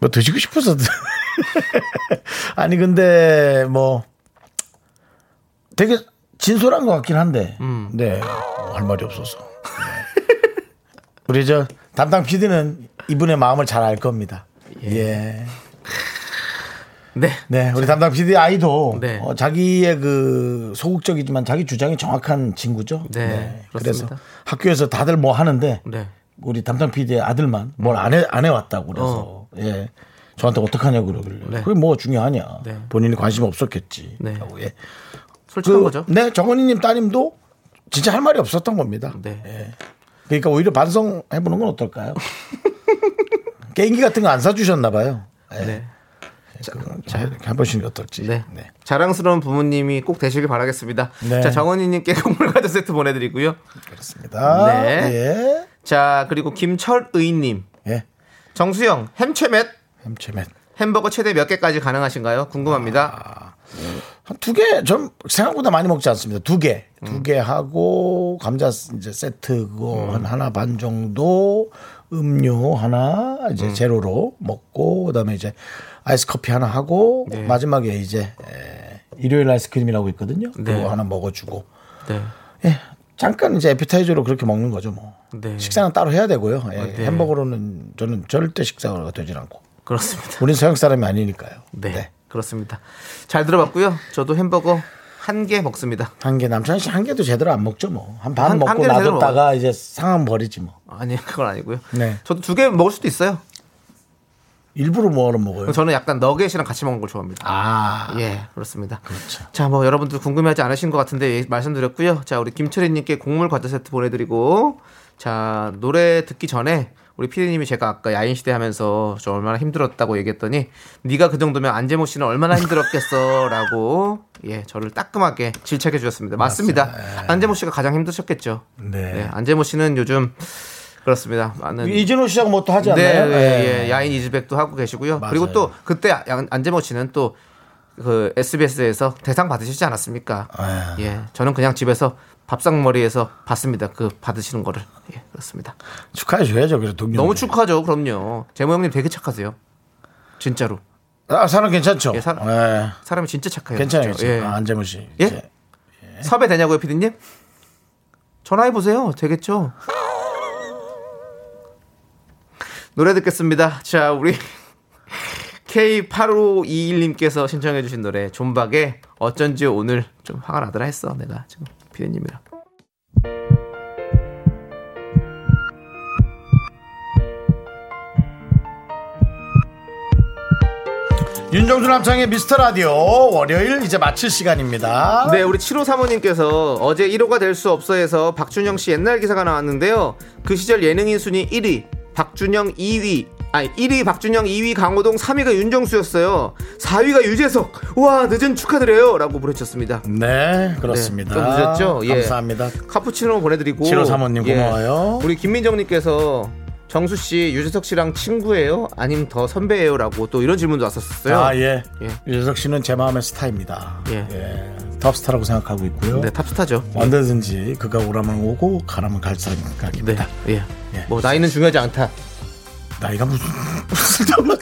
뭐 드시고 싶어서. 드- 아니, 근데 뭐 되게 진솔한 것 같긴 한데. 음. 네. 어, 할 말이 없어서. 네. 우리 저 담당 PD는 이분의 마음을 잘 알 겁니다. 예. 네. 네, 우리 담당 PD 아이도 네. 어, 자기의 그 소극적이지만 자기 주장이 정확한 친구죠. 네, 그래서 그렇습니다. 학교에서 다들 뭐 하는데 네. 우리 담당 PD의 아들만 뭘 안 해 안 해왔다고 그래서 예. 저한테 어떡하냐고 그러길래 네. 그게 뭐 중요하냐 네. 본인이 관심 없었겠지 네. 라고, 예. 솔직한 그, 거죠. 네 정원이님 따님도 진짜 할 말이 없었던 겁니다 네. 예. 그러니까 오히려 반성해보는 건 어떨까요 게임기 같은 거 안 사주셨나 봐요 예. 네. 자, 이렇게 해보시는 게 어떨지 네. 네. 자랑스러운 부모님이 꼭 되시길 바라겠습니다. 네. 자, 정원희님께 곡물 과자 세트 보내드리고요. 그렇습니다. 네. 예. 자, 그리고 김철의님. 예. 정수영, 햄채맷 햄채맨. 햄버거 최대 몇 개까지 가능하신가요? 궁금합니다. 한 두 개, 전 생각보다 많이 먹지 않습니다. 두 개. 두개 하고, 감자 이제 세트 그거 한 하나 반 정도, 음료 하나, 이제 제로로 먹고, 그 다음에 이제 아이스 커피 하나 하고, 네. 마지막에 이제, 에, 일요일 아이스크림이라고 있거든요. 네. 그거 하나 먹어주고. 네. 예. 잠깐 이제 에피타이저로 그렇게 먹는 거죠, 뭐. 네. 식사는 따로 해야 되고요. 예. 네. 햄버거로는 저는 절대 식사가 되질 않고. 그렇습니다. 우린 서양 사람이 아니니까요. 네. 그렇습니다. 잘 들어봤고요. 저도 햄버거 한 개 먹습니다. 한 개 남창희 씨한 개도 제대로 안 먹죠 뭐. 한반 한- 한 먹고 제대로 놔뒀다가 이제 상한 버리지 뭐. 아니, 그건 아니고요. 네. 저도 두 개 먹을 수도 있어요. 일부러 뭐하러 먹어요. 저는 약간 너겟이랑 같이 먹는 걸 좋아합니다. 아. 예, 그렇습니다. 자, 뭐 여러분들 궁금해하지 않으신 것 같은데 예, 말씀드렸고요. 자, 우리 김철희님께 곡물 과자 세트 보내드리고, 자 노래 듣기 전에 우리 피디님이 제가 아까 야인 시대 하면서 저 얼마나 힘들었다고 얘기했더니 네가 그 정도면 안재모 씨는 얼마나 힘들었겠어라고 예 저를 따끔하게 질책해 주셨습니다. 맞습니다. 안재모 씨가 가장 힘드셨겠죠. 네. 네, 안재모 씨는 요즘 그렇습니다. 많은 이진호 씨하고 뭐또 하지 네, 않나요? 예, 예. 야인 이즈백도 하고 계시고요. 맞아요. 그리고 또 그때 양- 안재모 씨는 또그 SBS에서 대상 받으시지 않았습니까? 아. 예, 저는 그냥 집에서 밥상머리에서 봤습니다. 그 받으시는 거를 예, 그렇습니다. 축하해 줘야죠. 그래 동료. 너무 축하죠. 그럼요. 재모 형님 되게 착하세요. 진짜로 아 사람 괜찮죠. 예, 사람- 예. 사람이 진짜 착해요. 괜찮아요. 진짜. 예. 아, 안재문 씨. 예? 이제 섭외 되냐고요, 피디님? 전화해 보세요. 되겠죠. 노래 듣겠습니다. 자, 우리 K8521님께서 신청해 주신 노래 존박의 어쩐지 오늘 좀 화가 나더라 했어. 내가 지금 피디님이랑. 윤정수 남창의 미스터 라디오 월요일 이제 마칠 시간입니다. 네, 우리 7호 사모님께서 어제 1호가 될 수 없어 해서 박준영 씨 옛날 기사가 나왔는데요. 그 시절 예능인 순위 1위, 박준영 2위, 아니 1위 박준영, 2위 강호동, 3위가 윤정수였어요. 4위가 유재석. 와 늦은 축하드려요라고 보내주셨습니다. 네, 그렇습니다. 좀 늦었죠? 예. 감사합니다. 카푸치노 보내드리고 7호 사모님 고마워요. 우리 김민정님께서 정수 씨 유재석 씨랑 친구예요? 아님 더 선배예요?라고 또 이런 질문도 왔었어요. 아, 예. 예. 유재석 씨는 제 마음의 스타입니다. 예. 예. 톱스타라고 생각하고 있고요. 네 탑스타죠. 언제든지 그가 오라면 오고 가라면 갈 네, 생각입니다. 예. 예. 뭐 나이는 중요하지 않다. 나이가 무슨 쓸데없는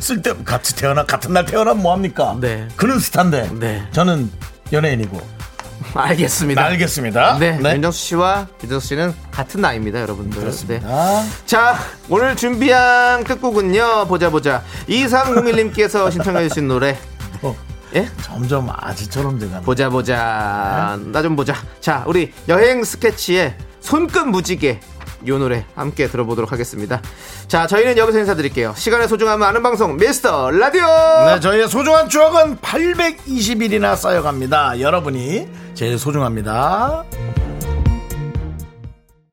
쓸데 같이 태어나 같은 날 태어나 뭐 합니까? 네. 그는 스타인데 네. 저는 연예인이고 알겠습니다. 알겠습니다. 네, 윤정수 씨와 유재석 씨는 같은 나이입니다, 여러분들. 네. 아, 자, 오늘 준비한 끝곡은요. 보자 보자. 2301님께서 신청해 주신 노래. 어, 예? 점점 아지처럼 돼가는. 보자 보자. 나좀 보자. 자, 우리 여행 스케치의 손끝 무지개 요 노래 함께 들어보도록 하겠습니다. 자, 저희는 여기서 인사드릴게요. 시간의 소중함을 아는 방송 미스터 라디오. 네, 저희의 소중한 추억은 820일이나 쌓여갑니다. 여러분이 제일 소중합니다.